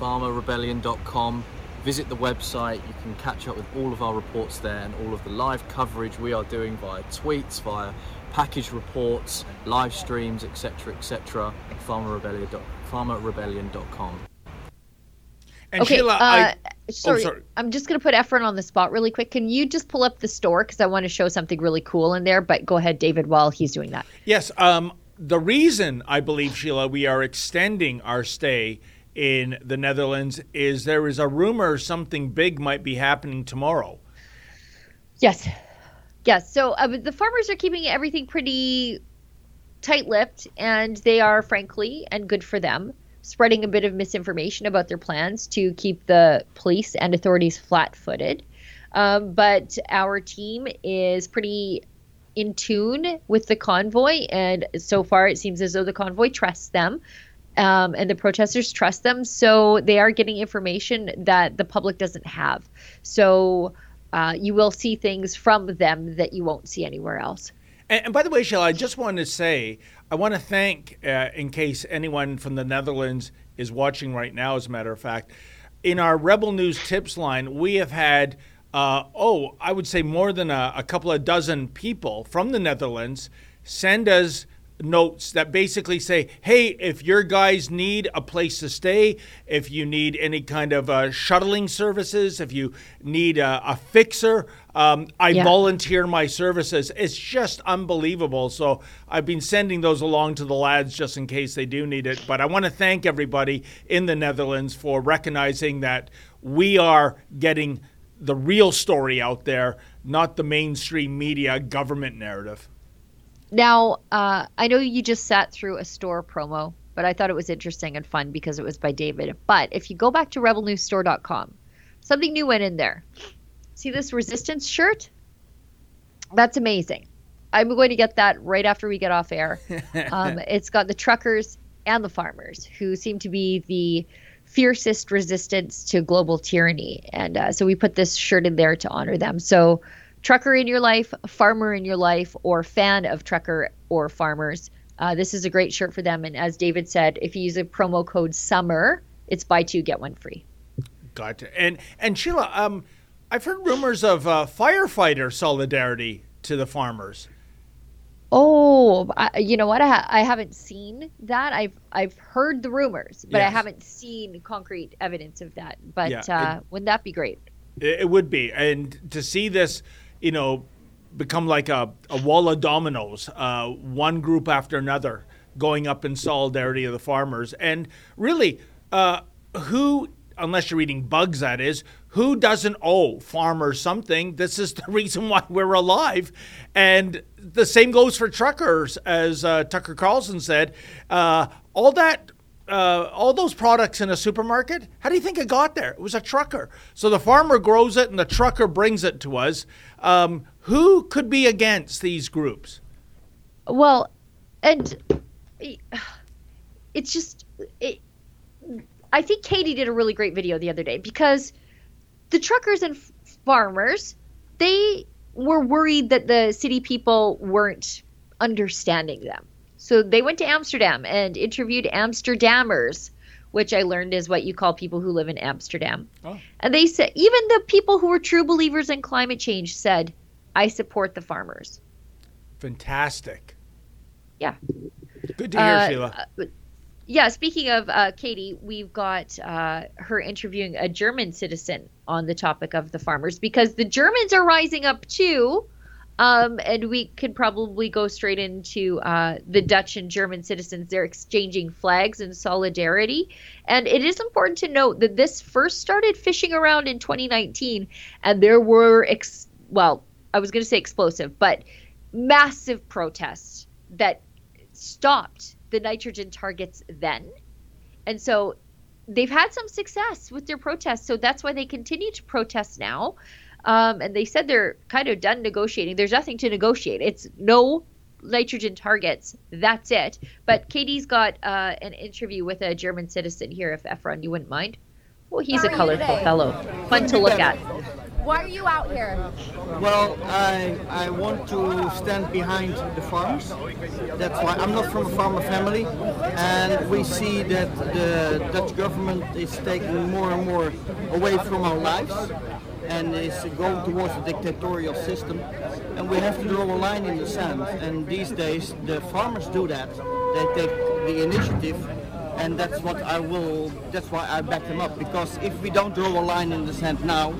farmerrebellion.com. Visit the website. You can catch up with all of our reports there and all of the live coverage we are doing via tweets, via package reports, live streams, etc., etc. Farmerrebellion.com. And okay, Sheila, uh, I, sorry, oh, sorry. I'm just going to put Efren on the spot really quick. Can you just pull up the store because I want to show something really cool in there? But go ahead, David, while he's doing that. Yes. Um, the reason I believe, Sheila, we are extending our stay in the Netherlands is there is a rumor something big might be happening tomorrow. Yes. Yes. So uh, the farmers are keeping everything pretty tight lipped, and they are, frankly, and good for them, spreading a bit of misinformation about their plans to keep the police and authorities flat footed. Um, but our team is pretty in tune with the convoy, and so far it seems as though the convoy trusts them. Um, and the protesters trust them, so they are getting information that the public doesn't have. So uh, you will see things from them that you won't see anywhere else. And, and by the way, Sheila, I just wanted to say, I want to thank, uh, in case anyone from the Netherlands is watching right now, as a matter of fact, in our Rebel News tips line, we have had, uh, oh, I would say more than a, a couple of dozen people from the Netherlands send us notes that basically say, hey, if your guys need a place to stay, if you need any kind of uh, shuttling services, if you need a, a fixer, um, I Yeah. volunteer my services. It's just unbelievable. So I've been sending those along to the lads just in case they do need it. But I want to thank everybody in the Netherlands for recognizing that we are getting the real story out there, not the mainstream media government narrative. Now, uh, I know you just sat through a store promo, but I thought it was interesting and fun because it was by David. But if you go back to rebelnewsstore.com, something new went in there. See this resistance shirt? That's amazing. I'm going to get that right after we get off air. Um, it's got the truckers and the farmers who seem to be the fiercest resistance to global tyranny. And uh, so we put this shirt in there to honor them. So, trucker in your life, farmer in your life, or fan of trucker or farmers, uh, this is a great shirt for them. And as David said, if you use a promo code SUMMER, it's buy two, get one free. Gotcha. And and Sheila, um, I've heard rumors of uh, firefighter solidarity to the farmers. Oh, I, you know what? I, ha- I haven't seen that. I've I've heard the rumors, but I haven't seen concrete evidence of that. But Yeah, uh, wouldn't that be great? It, it would be, and to see this, you know, become like a, a wall of dominoes, uh, one group after another going up in solidarity of the farmers, and really, uh, who, unless you're eating bugs, that is, who doesn't owe farmers something? This is the reason why we're alive, and the same goes for truckers, as uh, Tucker Carlson said. Uh, all that uh, all those products in a supermarket, how do you think it got there? It was a trucker. So the farmer grows it and the trucker brings it to us. Um, who could be against these groups? Well, and it's just it, I think Katie did a really great video the other day because the truckers and farmers they were worried that the city people weren't understanding them. So they went to Amsterdam and interviewed Amsterdammers, which I learned is what you call people who live in Amsterdam. Oh. And they said even the people who were true believers in climate change said, "I support the farmers." Fantastic. Yeah. Good to hear, Uh, Sheila. uh, yeah, speaking of uh, Katie, we've got uh, her interviewing a German citizen on the topic of the farmers because the Germans are rising up too. Um, and we could probably go straight into uh, the Dutch and German citizens. They're exchanging flags in solidarity. And it is important to note that this first started fishing around in 2019, and there were, ex- well, I was going to say explosive, but massive protests that stopped the nitrogen targets then. And so they've had some success with their protests. So that's why they continue to protest now. Um, and they said they're kind of done negotiating. There's nothing to negotiate. It's no nitrogen targets. That's it. But Katie's got uh, an interview with a German citizen here, if Efren, you wouldn't mind. Well, he's How a colorful fellow. Fun to look at. Why are you out here? Well, I, I want to stand behind the farmers. That's why I'm not from a farmer family, and we see that the Dutch government is taking more and more away from our lives and is going towards a dictatorial system. And we have to draw a line in the sand. And these days, the farmers do that. They take the initiative and that's what I will. That's why I back them up because if we don't draw a line in the sand now,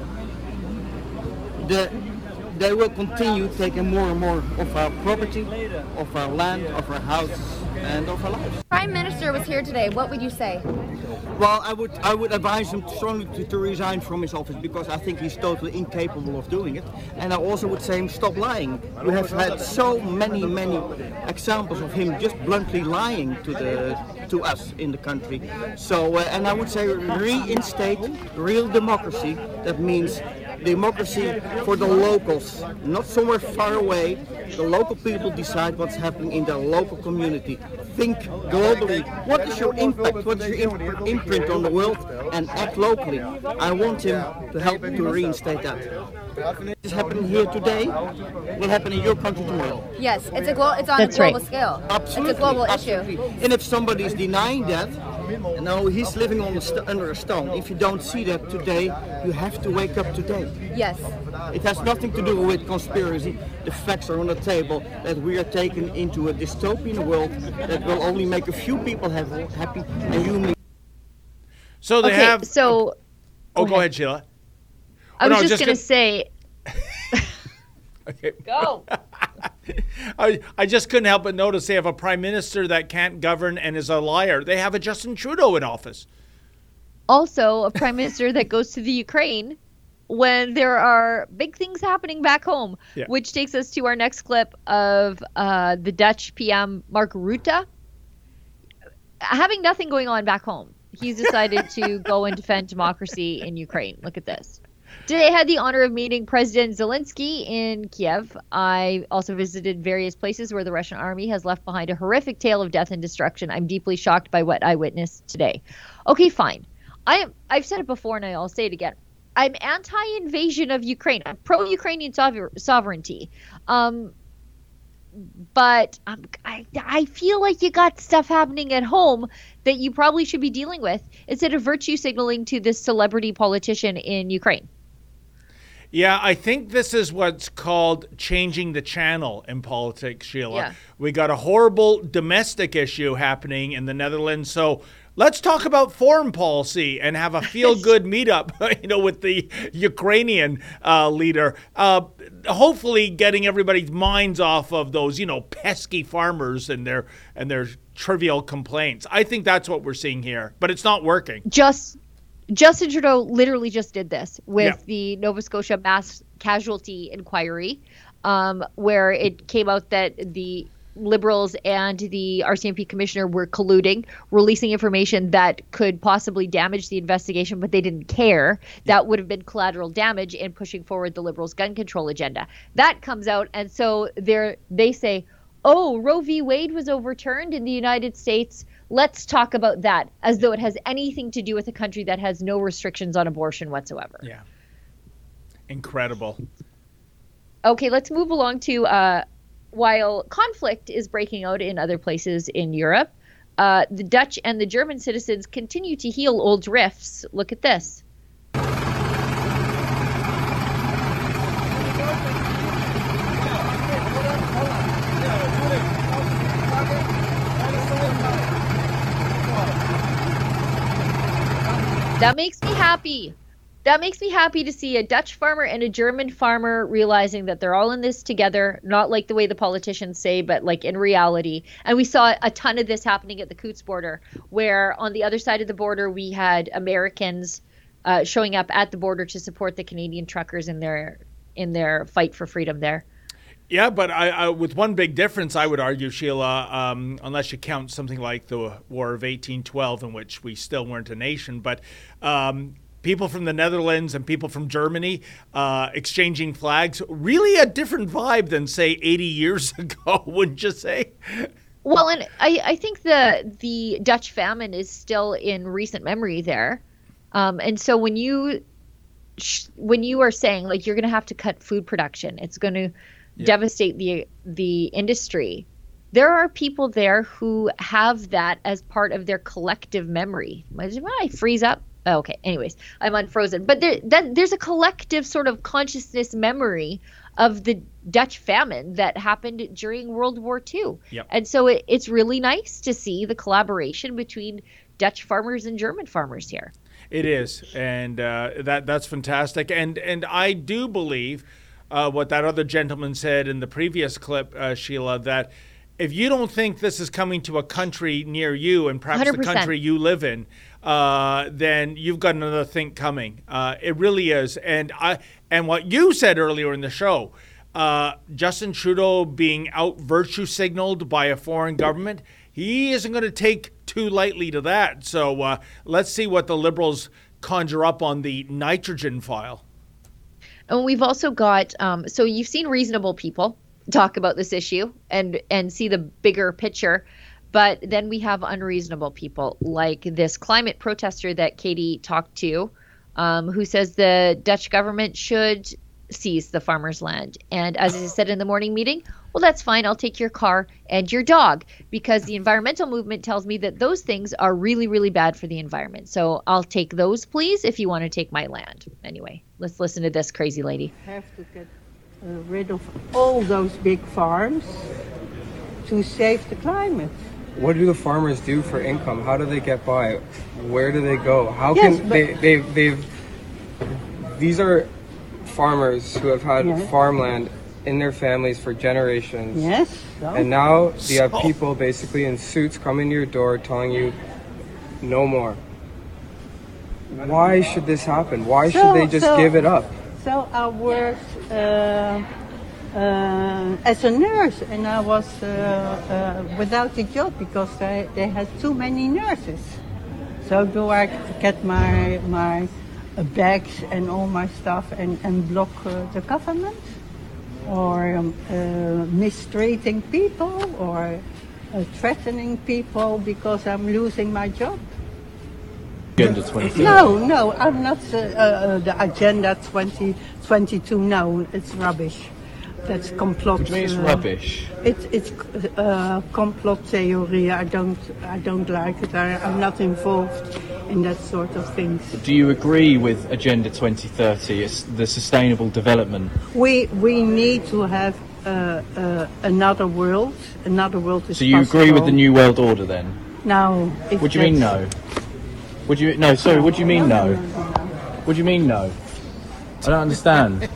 the they will continue taking more and more of our property, of our land, of our houses, and of our lives. Prime Minister was here today. What would you say? Well, I would I would advise him strongly to, to resign from his office because I think he's totally incapable of doing it. And I also would say him stop lying. We have had so many many examples of him just bluntly lying to the to us in the country. So uh, and I would say reinstate real democracy. That means democracy for the locals, not somewhere far away. The local people decide what's happening in their local community. Think globally. What is your impact? What is your imp- imprint on the world? And act locally. I want him to help to reinstate that. This happening here today will happen in your country tomorrow. Yes, it's a glo- it's on That's a global right. scale. Absolutely, It's a global absolutely. issue. And if somebody is denying that, no, he's living on a st- under a stone. If you don't see that today, you have to wake up today. Yes. It has nothing to do with conspiracy. The facts are on the table that we are taken into a dystopian world that will only make a few people have, happy and you me. So they okay, have. so Oh, go ahead, Sheila. I Oh, was no, just, gonna, say. Okay. Go. I, I just couldn't help but notice they have a prime minister that can't govern and is a liar. They have a Justin Trudeau in office. also a prime minister that goes to the Ukraine when there are big things happening back home, Yeah. which takes us to our next clip of uh, the Dutch PM Mark Rutte having nothing going on back home. He's decided to go and defend democracy in Ukraine. Look at this. Today, I had the honor of meeting President Zelensky in Kiev. I also visited various places where the Russian army has left behind a horrific tale of death and destruction. I'm deeply shocked by what I witnessed today. Okay, fine. I am, I've said it before and I'll say it again. I'm anti-invasion of Ukraine. I'm pro-Ukrainian sover- sovereignty. Um, but um, I, I feel like you got stuff happening at home that you probably should be dealing with instead of virtue signaling to this celebrity politician in Ukraine. Yeah, I think this is what's called changing the channel in politics, Sheila. Yeah. We got a horrible domestic issue happening in the Netherlands. So let's talk about foreign policy and have a feel good meetup, you know, with the Ukrainian uh, leader. Uh, hopefully, getting everybody's minds off of those, you know, pesky farmers and their and their trivial complaints. I think that's what we're seeing here, but it's not working. Just Justin Trudeau literally just did this with Yeah. the Nova Scotia mass casualty inquiry, um, where it came out that the Liberals and the RCMP commissioner were colluding, releasing information that could possibly damage the investigation, but they didn't care. That would have been collateral damage in pushing forward the Liberals' gun control agenda. That comes out, and so they're they say, "Oh, Roe v. Wade was overturned in the United States." Let's talk about that as though it has anything to do with a country that has no restrictions on abortion whatsoever. Yeah. Incredible. Okay, let's move along to uh, while conflict is breaking out in other places in Europe, uh, the Dutch and the German citizens continue to heal old rifts. Look at this. That makes me happy. That makes me happy to see a Dutch farmer and a German farmer realizing that they're all in this together, not like the way the politicians say, but like in reality. And we saw a ton of this happening at the Coutts border, where on the other side of the border, we had Americans uh, showing up at the border to support the Canadian truckers in their in their fight for freedom there. Yeah, but I, I, with one big difference, I would argue, Sheila, um, unless you count something like the War of 1812, in which we still weren't a nation, but um, people from the Netherlands and people from Germany uh, exchanging flags, really a different vibe than, say, 80 years ago, wouldn't you say? Well, and I, I think the the Dutch famine is still in recent memory there, um, and so when you when you are saying like you're going to have to cut food production, it's going to devastate the the industry. There are people there who have that as part of their collective memory. Imagine, "Well, I freeze up, Okay. Anyways, I'm unfrozen. But there, that, there's a collective sort of consciousness memory of the Dutch famine that happened during World War II. Yep. And so it, it's really nice to see the collaboration between Dutch farmers and German farmers here. It is, and uh, that that's fantastic. And and I do believe uh, what that other gentleman said in the previous clip, uh, Sheila, that if you don't think this is coming to a country near you, and perhaps 100%. the country you live in, uh, then you've got another thing coming. Uh, it really is. And I and what you said earlier in the show, uh, Justin Trudeau being out virtue signaled by a foreign government, he isn't going to take too lightly to that. So uh, let's see what the Liberals conjure up on the nitrogen file. And we've also got um, so you've seen reasonable people talk about this issue and and see the bigger picture, but then we have unreasonable people like this climate protester that Katie talked to, um, who says the Dutch government should seize the farmers' land. And as I said in the morning meeting, well, that's fine. I'll take your car and your dog because the environmental movement tells me that those things are really, really bad for the environment. So I'll take those, please, if you want to take my land. Anyway, let's listen to this crazy lady. have to get uh, rid of all those big farms to save the climate. What do the farmers do for income? How do they get by? Where do they go? How Yes, can they, they they've these are farmers who have had Yes. farmland in their families for generations. Yes. so- And now you have So- people basically in suits coming to your door telling you no more. Why should this happen? Why should they just so- give it up? So I worked uh, uh, as a nurse, and I was uh, uh, without a job because they, they had too many nurses. So do I get my my bags and all my stuff and, and block uh, the government, or um, uh, mistreating people, or uh, threatening people because I'm losing my job? Agenda 2030. No, no, I'm not uh, uh, the Agenda 2022. no, it's rubbish. That's complot. What do you mean it's uh, rubbish? It's it's uh, complot theory. I don't I don't like it. I, I'm not involved in that sort of things. Do you agree with Agenda 2030? It's the sustainable development. We we need to have uh, uh, another world. Another world is So you agree with the. New World Order then? No. What do you mean no? do you no? Sorry, what do you mean no? What do you mean no? I don't understand.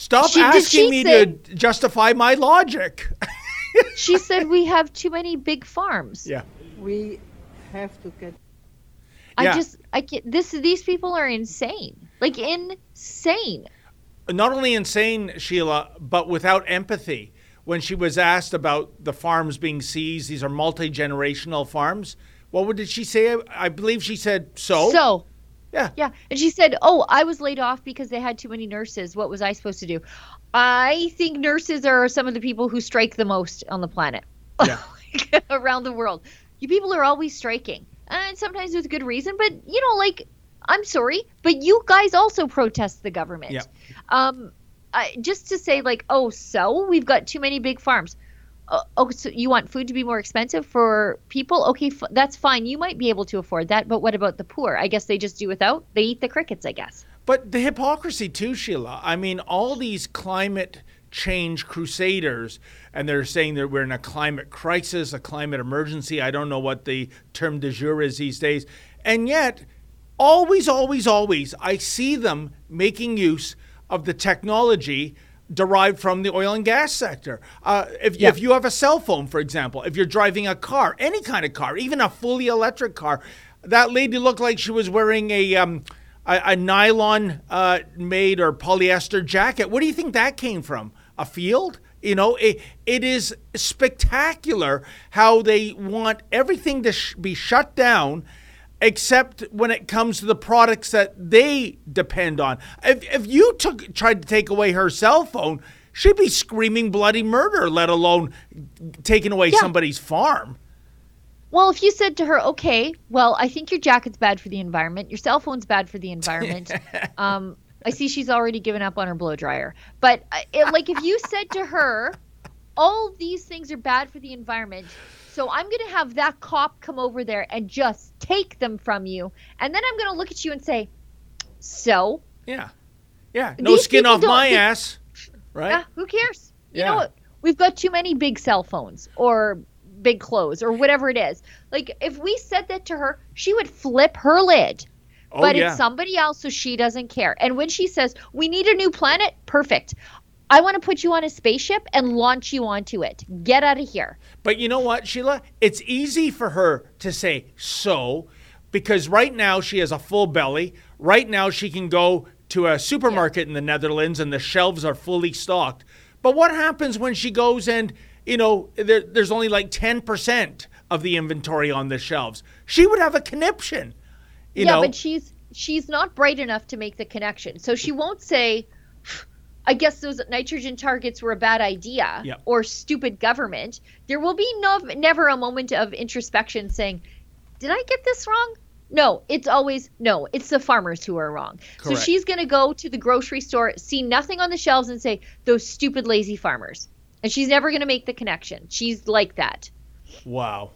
Stop She- asking me say- to justify my logic. she said we have too many big farms. Yeah. We have to get. I Yeah. just I can't this these people are insane. Like insane. not only insane, Sheila, but without empathy. When she was asked about the farms being seized, these are multi generational farms. What did she say? I believe she said so. So Yeah. Yeah. And she said, Oh, I was laid off because they had too many nurses. What was I supposed to do? I think nurses are some of the people who strike the most on the planet. Yeah. around the world. You people are always striking. And sometimes with good reason, but you know, like I'm sorry, but you guys also protest the government. Yeah. Um I, just to say like, oh, so we've got too many big farms. Uh, oh, so you want food to be more expensive for people? Okay, f- that's fine. You might be able to afford that, but what about the poor? I guess they just do without. They eat the crickets, I guess. But the hypocrisy too, Sheila. I mean, all these climate change crusaders, and they're saying that we're in a climate crisis, a climate emergency. I don't know what the term de jour is these days. And yet, always, always, always, I see them making use of the technology derived from the oil and gas sector. Uh, if, if you have a cell phone, for example, if you're driving a car, any kind of car, even a fully electric car, that lady looked like she was wearing a um, a, a nylon uh, made or polyester jacket. What do you think that came from? A field? You know, it, it is spectacular how they want everything to sh- be shut down except when it comes to the products that they depend on. If, if you took tried to take away her cell phone, she'd be screaming bloody murder, let alone taking away Yeah. somebody's farm. Well, if you said to her, okay, well, I think your jacket's bad for the environment, your cell phone's bad for the environment. um, I see she's already given up on her blow dryer. But uh, it, like, if you said to her, all these things are bad for the environment, so I'm going to have that cop come over there and just take them from you, and then I'm going to look at you and say, "So." Yeah. Yeah. No skin off my think- ass. Right? Yeah, who cares? You Yeah. know what? We've got too many big cell phones or big clothes or whatever it is. Like if we said that to her, she would flip her lid. Oh, but yeah. it's somebody else, so she doesn't care. And when she says, We need a new planet, perfect. I want to put you on a spaceship and launch you onto it. Get out of here. But you know what, Sheila? It's easy for her to say so because right now she has a full belly. Right now she can go to a supermarket in the Netherlands and the shelves are fully stocked. But what happens when she goes and, you know, there, there's only like 10% of the inventory on the shelves? She would have a conniption. You yeah, know? but she's she's not bright enough to make the connection. So she won't say, I guess those nitrogen targets were a bad idea Yeah. or stupid government. There will be no never a moment of introspection saying, Did I get this wrong? No, it's always no, it's the farmers who are wrong. So she's going to go to the grocery store, see nothing on the shelves and say, Those stupid lazy farmers. And she's never going to make the connection. She's like that. wow.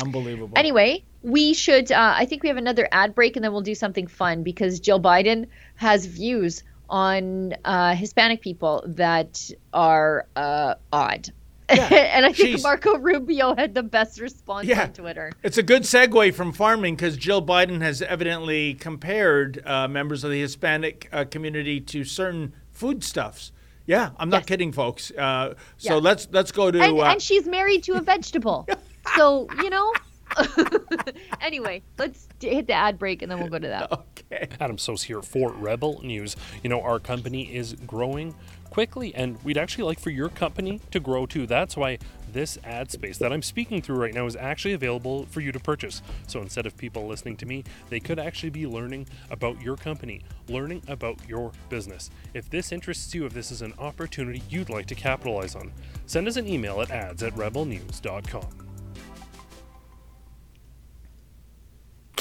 Unbelievable. Anyway, we should. Uh, I think we have another ad break, and then we'll do something fun because Jill Biden has views on uh, Hispanic people that are uh, odd. and I think Marco Rubio had the best response Yeah. on Twitter. It's a good segue from farming because Jill Biden has evidently compared uh, members of the Hispanic uh, community to certain foodstuffs. Yeah, I'm not kidding, folks. Uh, so Yeah. let's let's go to. And, uh, and she's married to a vegetable, so you know. anyway, let's d- hit the ad break, and then we'll go to that. Okay. Adam Soos here for Rebel News. You know, our company is growing quickly, and we'd actually like for your company to grow too. That's why this ad space that I'm speaking through right now is actually available for you to purchase. So instead of people listening to me, they could actually be learning about your company, learning about your business. If this interests you, if this is an opportunity you'd like to capitalize on, send us an email at ads at rebelnews.com.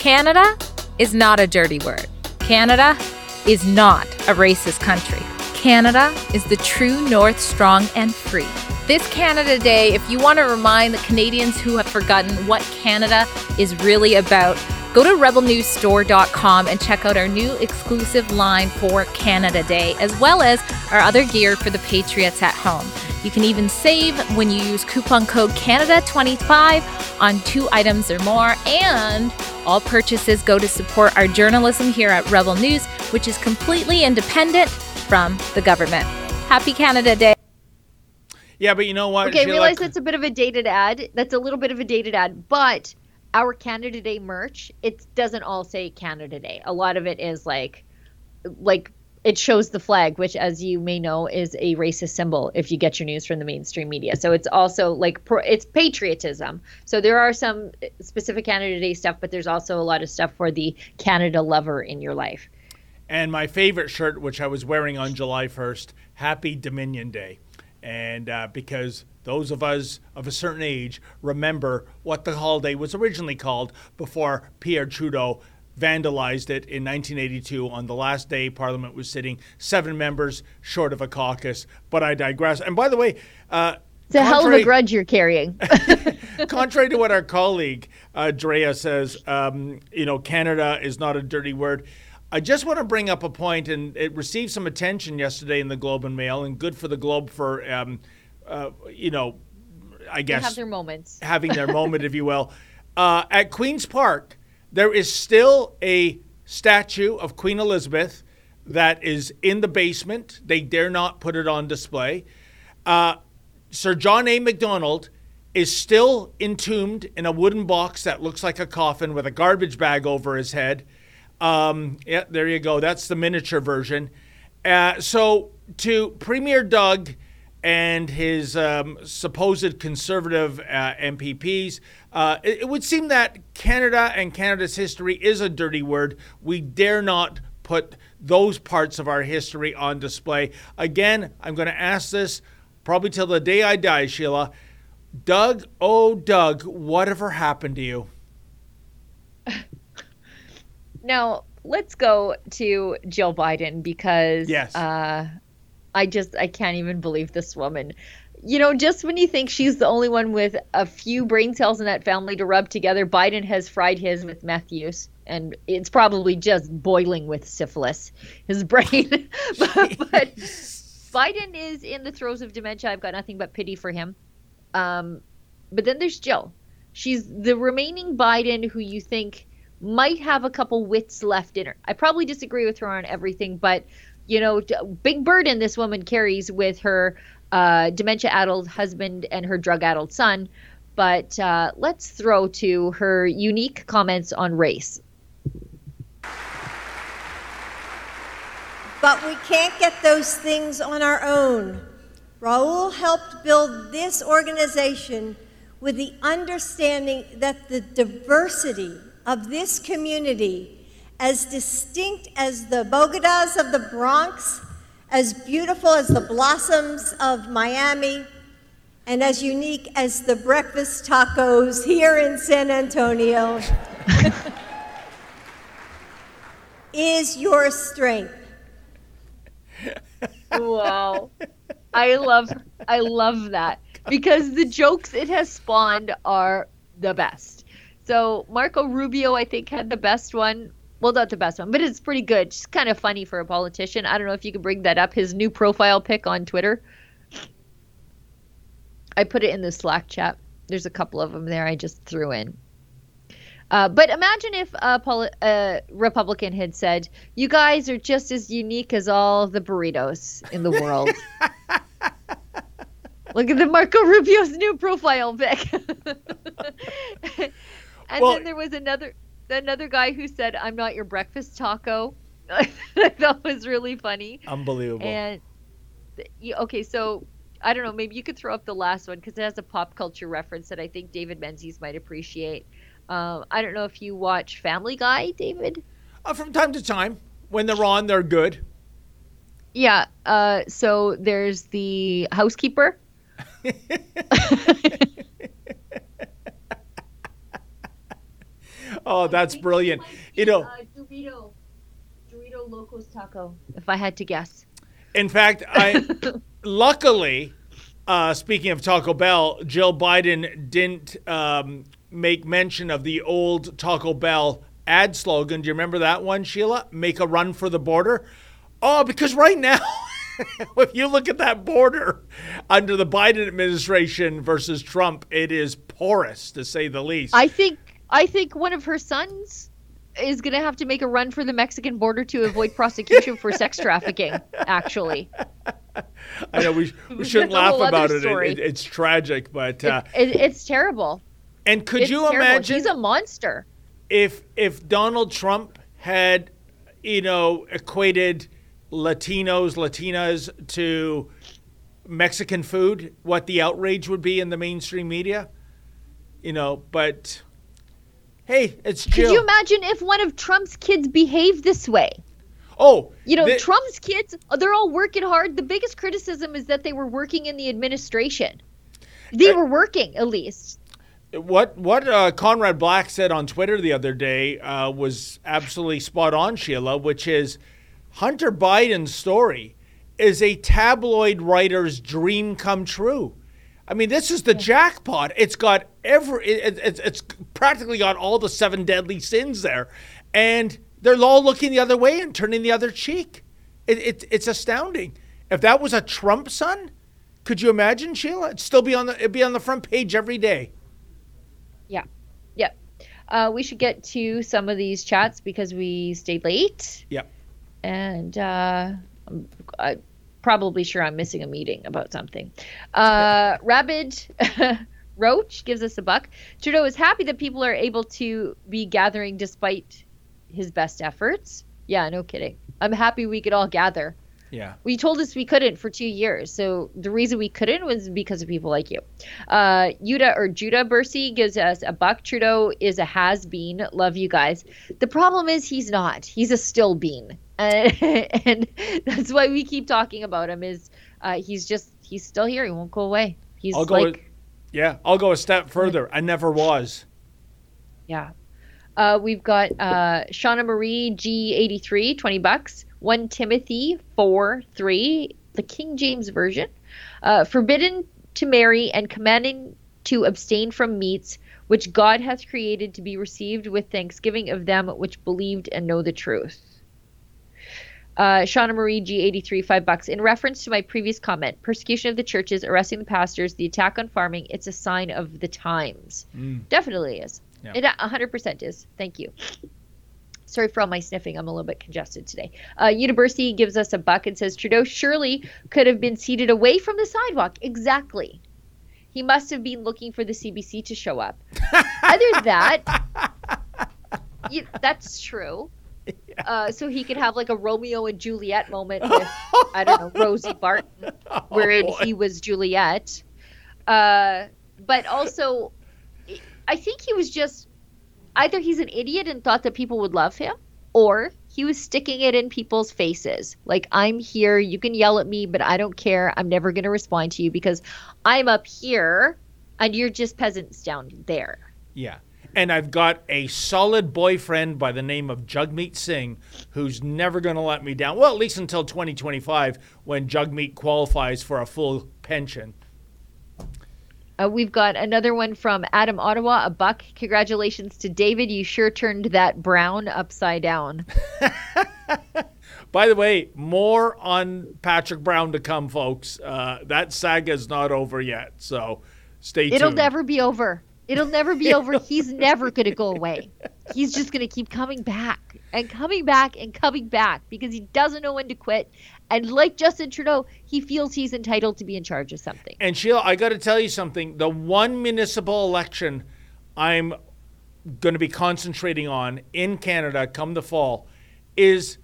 Canada is not a dirty word. Canada is not a racist country. Canada is the true north, strong and free. This Canada Day, if you want to remind the Canadians who have forgotten what Canada is really about, go to rebelnewsstore.com and check out our new exclusive line for Canada Day, as well as our other gear for the Patriots at home. You can even save when you use coupon code Canada25 on two items or more, and all purchases go to support our journalism here at Rebel News, which is completely independent from the government. Happy Canada Day. yeah, but you know what? Okay, I Sheila? realize that's a bit of a dated ad. That's a little bit of a dated ad, but our Canada Day merch, it doesn't all say Canada Day. A lot of it is like, like it shows the flag, which, as you may know, is a racist symbol if you get your news from the mainstream media. So it's also like pro, it's patriotism. So there are some specific Canada Day stuff, but there's also a lot of stuff for the Canada lover in your life. And my favorite shirt, which I was wearing on July 1st, Happy Dominion Day. And uh, because those of us of a certain age remember what the holiday was originally called before Pierre Trudeau vandalized it in 1982 on the last day Parliament was sitting, seven members short of a caucus. But I digress. And by the way, uh, It's a hell of a grudge you're carrying. Contrary to what our colleague uh, Drea says, um, you know, Canada is not a dirty word. I just want to bring up a point, and it received some attention yesterday in the Globe and Mail, and good for the Globe for, um, uh, you know, I They guess have their moments. having their moment, if you will. Uh, at Queen's Park, there is still a statue of Queen Elizabeth that is in the basement. They dare not put it on display. Uh, Sir John A. Macdonald is still entombed in a wooden box that looks like a coffin with a garbage bag over his head. Um, yeah, there you go. That's the miniature version. Uh, so, to Premier Doug and his um, supposed conservative uh, MPPs, uh, it, it would seem that Canada and Canada's history is a dirty word. We dare not put those parts of our history on display. Again, I'm going to ask this probably till the day I die, Sheila. Doug, oh, Doug, whatever happened to you? Now let's go to Jill Biden because Yes. uh, I just I can't even believe this woman. You know, just when you think she's the only one with a few brain cells in that family to rub together, Biden has fried his with meth use. And it's probably just boiling with syphilis, his brain. but, but Biden is in the throes of dementia. I've got nothing but pity for him. Um, but then there's Jill. She's the remaining Biden who you think might have a couple wits left in her. I probably disagree with her on everything, but you know, big burden this woman carries with her uh, dementia-addled husband and her drug-addled son. But uh, let's throw to her unique comments on race. But we can't get those things on our own. Raul helped build this organization with the understanding that the diversity of this community, as distinct as the Bogotas of the Bronx, as beautiful as the blossoms of Miami, and as unique as the breakfast tacos here in San Antonio, is your strength. Wow. I love I love that because the jokes it has spawned are the best. So Marco Rubio I think had the best one. Well, not the best one, but it's pretty good. Just kind of funny for a politician. I don't know if you could bring that up. His new profile pic on Twitter. I put it in the Slack chat. There's a couple of them there I just threw in. Uh, but imagine if a poli- Republican had said, "You guys are just as unique as all the burritos in the world." Look at the Marco Rubio's new profile pic. and Well- then there was another another guy who said, "I'm not your breakfast taco." that was really funny. Unbelievable. And okay, so I don't know. Maybe you could throw up the last one because it has a pop culture reference that I think David Menzies might appreciate. Um, I don't know if you watch Family Guy, David. Uh, from time to time, when they're on, they're good. Yeah. Uh, so there's the housekeeper. Oh, that's brilliant. You know, Dorito, Dorito Locos Taco. If I had to guess. In fact, I luckily, uh, speaking of Taco Bell, Jill Biden didn't um, make mention of the old Taco Bell ad slogan. Do you remember that one, Sheila? Make a run for the border. Oh, because right now, if you look at that border under the Biden administration versus Trump, it is porous to say the least. I think I think one of her sons is going to have to make a run for the Mexican border to avoid prosecution for sex trafficking. Actually, I know we, we shouldn't laugh about it. It, it. It's tragic, but uh, it, it's terrible. and could It's you terrible. imagine? He's a monster. if if Donald Trump had, you know, equated Latinos, Latinas to Mexican food, what the outrage would be in the mainstream media, you know. But hey, it's Could you imagine if one of Trump's kids behaved this way? oh, You know, the- Trump's kids, they're all working hard. The biggest criticism is that they were working in the administration. They were working, at least. what what uh, Conrad Black said on Twitter the other day uh, was absolutely spot on, Sheila, which is Hunter Biden's story is a tabloid writer's dream come true. I mean, this is the jackpot. It's got every, it, it's it's practically got all the seven deadly sins there, and they're all looking the other way and turning the other cheek. It, it, it's astounding. If that was a Trump son, could you imagine, Sheila? It'd still be on the it'd be on the front page every day. Yeah. Yep. Uh, we should get to some of these chats because we stayed late. Yep. And uh, I'm, I'm probably sure I'm missing a meeting about something. Uh, Rabid Roach gives us a buck. Trudeau is happy that people are able to be gathering despite his best efforts. Yeah, no kidding. I'm happy we could all gather. Yeah. We told us we couldn't for two years. So the reason we couldn't was because of people like you. Uh, Yuda or Judah Bursey gives us a buck. Trudeau is a has been. Love you guys. The problem is he's not. He's a still bean. Uh, and that's why we keep talking about him is uh, he's just, he's still here. He won't go away. He's I'll go. like, a- yeah, I'll go a step further. I never was. Yeah. Uh, we've got uh, Shauna Marie G83, 20 bucks. 1 Timothy 4 3, the King James Version. Uh, Forbidden to marry and commanding to abstain from meats which God hath created to be received with thanksgiving of them which believed and know the truth. Uh, Shauna Marie G83, five bucks. In reference to my previous comment, persecution of the churches, arresting the pastors, the attack on farming, it's a sign of the times. Mm. Definitely is. Yeah. It 100% is. Thank you. Sorry for all my sniffing. I'm a little bit congested today. Uh, University gives us a buck and says Trudeau surely could have been seated away from the sidewalk. Exactly. He must have been looking for the CBC to show up. Other than that, you, that's true. Uh, so he could have like a Romeo and Juliet moment with I don't know Rosie Barton, wherein boy. he was Juliet. Uh, but also, I think he was just either he's an idiot and thought that people would love him, or he was sticking it in people's faces. Like, I'm here, you can yell at me, but I don't care. I'm never going to respond to you because I'm up here and you're just peasants down there. Yeah. And I've got a solid boyfriend by the name of Jagmeet Singh who's never going to let me down. Well, at least until 2025 when Jagmeet qualifies for a full pension. Uh, we've got another one from Adam Ottawa, a buck. Congratulations to David. You sure turned that brown upside down. By the way, more on Patrick Brown to come, folks. Uh, that saga is not over yet, so stay tuned. It'll never be over. It'll never be over. He's never going to go away. He's just going to keep coming back and coming back and coming back because he doesn't know when to quit. And like Justin Trudeau, he feels he's entitled to be in charge of something. And Sheila, I got to tell you something. The one municipal election I'm going to be concentrating on in Canada come the fall is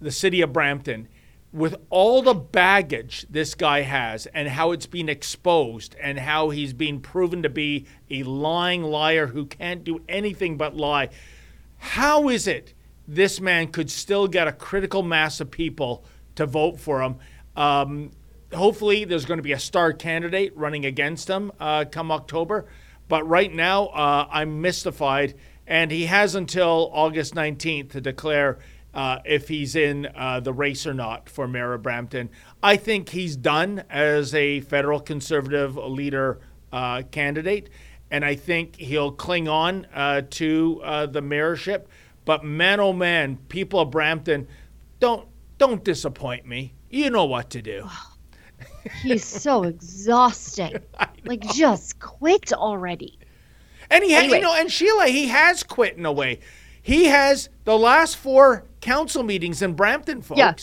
the city of Brampton. With all the baggage this guy has and how it's been exposed and how he's been proven to be a lying liar who can't do anything but lie, how is it this man could still get a critical mass of people to vote for him? Um, hopefully, there's going to be a star candidate running against him uh, come October. But right now, uh, I'm mystified, and he has until August 19th to declare uh, if he's in uh, the race or not for mayor of Brampton. I think he's done as a federal conservative leader uh, candidate, and I think he'll cling on uh, to uh, the mayorship. But man, oh man, people of Brampton, don't don't disappoint me. You know what to do. He's so exhausting. Like, just quit already. And he, ha- Anyway. you know, and Sheila, he has quit in a way. He has the last four council meetings in Brampton, folks, Yeah.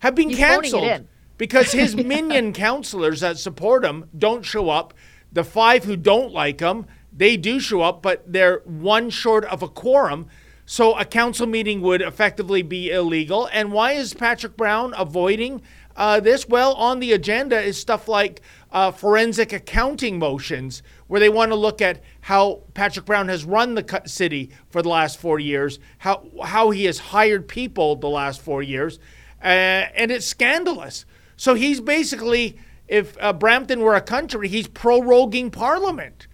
have been He's canceled because his minion councilors that support him don't show up. The five who don't like him, they do show up, but they're one short of a quorum. So a council meeting would effectively be illegal. And why is Patrick Brown avoiding uh, this? Well, on the agenda is stuff like uh, forensic accounting motions, where they want to look at how Patrick Brown has run the city for the last four years, how how he has hired people the last four years, uh, and it's scandalous. So he's basically, if uh, Brampton were a country, he's proroguing Parliament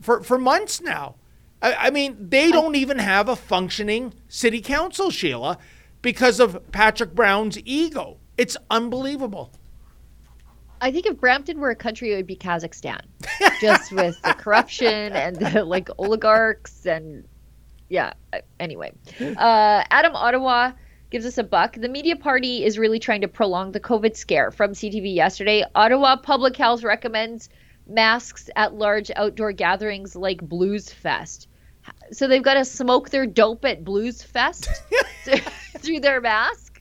for for months now. I, I mean, they don't even have a functioning city council, Sheila, because of Patrick Brown's ego. It's unbelievable. I think if Brampton were a country, it would be Kazakhstan, just with the corruption and the like oligarchs and yeah. uh, Anyway, uh, Adam Ottawa gives us a buck. The media party is really trying to prolong the COVID scare. From CTV yesterday, Ottawa Public Health recommends masks at large outdoor gatherings like Blues Fest. So they've got to smoke their dope at Blues Fest through their mask.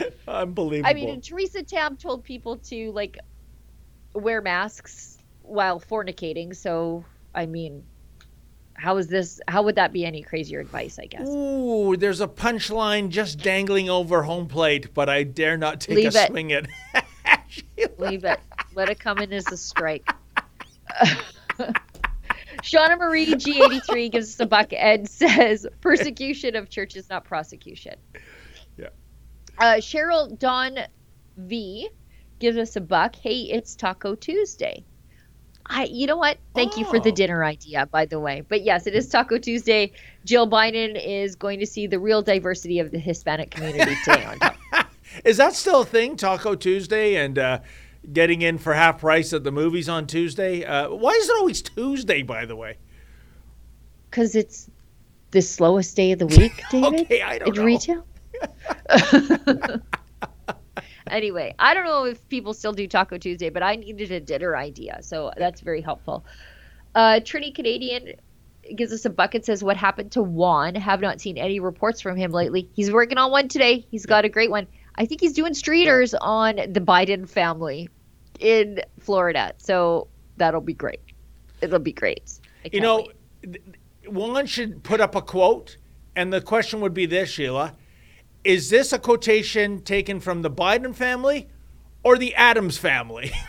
Unbelievable. I mean, Theresa Tam told people to like wear masks while fornicating. So, I mean, how is this? How would that be any crazier advice? I guess. Ooh, there's a punchline just dangling over home plate, but I dare not take Leave a it. swing at. Leave it. Let it come in as a strike. Shauna Marie G83 gives us a buck and says persecution of church is not prosecution. Yeah. Uh, Cheryl Don V gives us a buck. Hey, it's Taco Tuesday. I, you know what? Thank you for the Oh. dinner idea, by the way. But yes, it is Taco Tuesday. Jill Biden is going to see the real diversity of the Hispanic community today on top. Is that still a thing, Taco Tuesday, and uh, getting in for half price at the movies on Tuesday? Uh, why is it always Tuesday, by the way? Because it's the slowest day of the week, David. okay, I don't in know. retail. anyway, I don't know if people still do Taco Tuesday, but I needed a dinner idea, so that's very helpful. Uh, Trini Canadian gives us a bucket. Says what happened to Juan? Have not seen any reports from him lately. He's working on one today. He's got a great one. I think he's doing streeters on the Biden family in Florida, so that'll be great. It'll be great. You know, wait. one should put up a quote, and the question would be this, Sheila. Is this a quotation taken from the Biden family or the Addams family?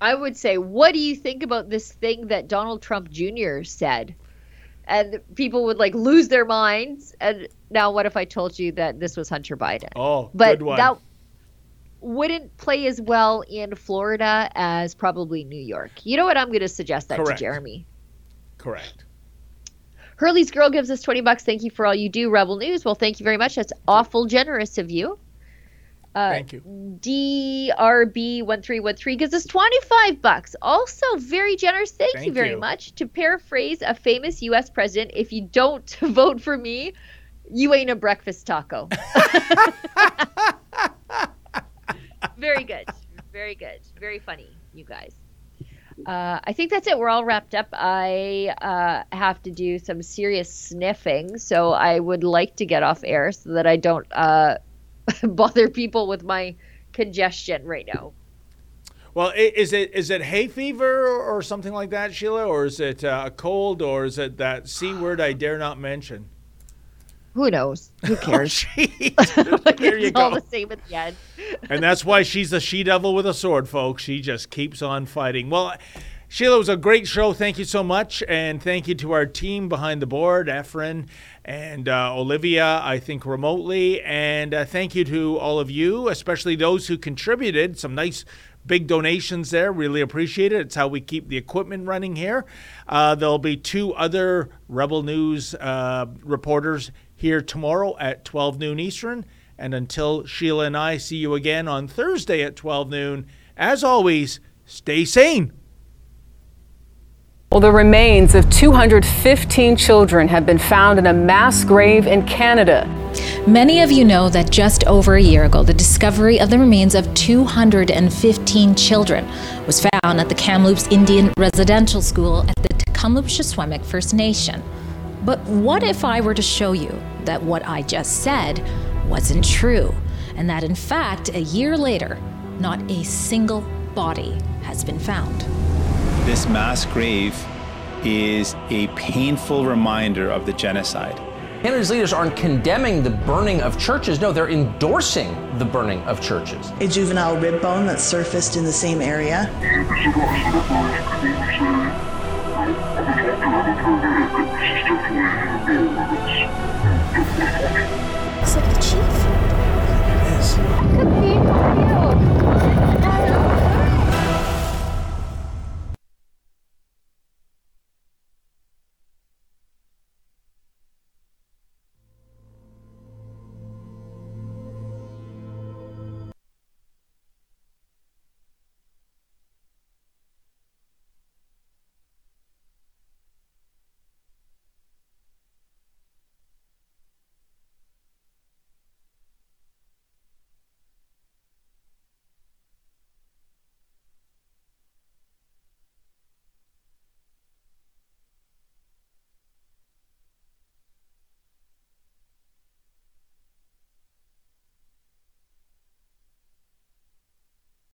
I would say, what do you think about this thing that Donald Trump Jr. said? And people would like lose their minds. And now, what if I told you that this was Hunter Biden? Oh, but good one. that wouldn't play as well in Florida as probably New York. You know what? I'm going to suggest that Correct. to Jeremy. Correct. Hurley's girl gives us 20 bucks. Thank you for all you do, Rebel News. Well, thank you very much. That's awful generous of you. Uh, Thank you. DRB1313 gives us 25 bucks. Also very generous. Thank, you very you. much. To paraphrase a famous US president, if you don't vote for me, you ain't a breakfast taco. very good. Very good. Very funny, you guys. Uh, I think that's it. We're all wrapped up. I uh, have to do some serious sniffing, so I would like to get off air so that I don't uh, bother people with my congestion right now. Well, is it is it hay fever or, something like that, Sheila, or is it uh, a cold, or is it that c word I dare not mention? Who knows? Who cares? There you it's all go. the same at the end. and that's why she's the she devil with a sword, folks. She just keeps on fighting. Well, Sheila, it was a great show. Thank you so much, and thank you to our team behind the board, Efren and uh, Olivia. I think remotely, and uh, thank you to all of you, especially those who contributed. Some nice. Big donations there. Really appreciate it. It's how we keep the equipment running here. Uh, there'll be two other Rebel News uh, reporters here tomorrow at 12 noon Eastern. And until Sheila and I see you again on Thursday at 12 noon, as always, stay sane. Well, the remains of 215 children have been found in a mass grave in Canada. Many of you know that just over a year ago, the discovery of the remains of 215 children was found at the Kamloops Indian Residential School at the Tk'emlúps te Secwépemc First Nation. But what if I were to show you that what I just said wasn't true, and that in fact, a year later, not a single body has been found? This mass grave is a painful reminder of the genocide. Canada's leaders aren't condemning the burning of churches. No, they're endorsing the burning of churches. A juvenile rib bone that surfaced in the same area. still playing in the buildings.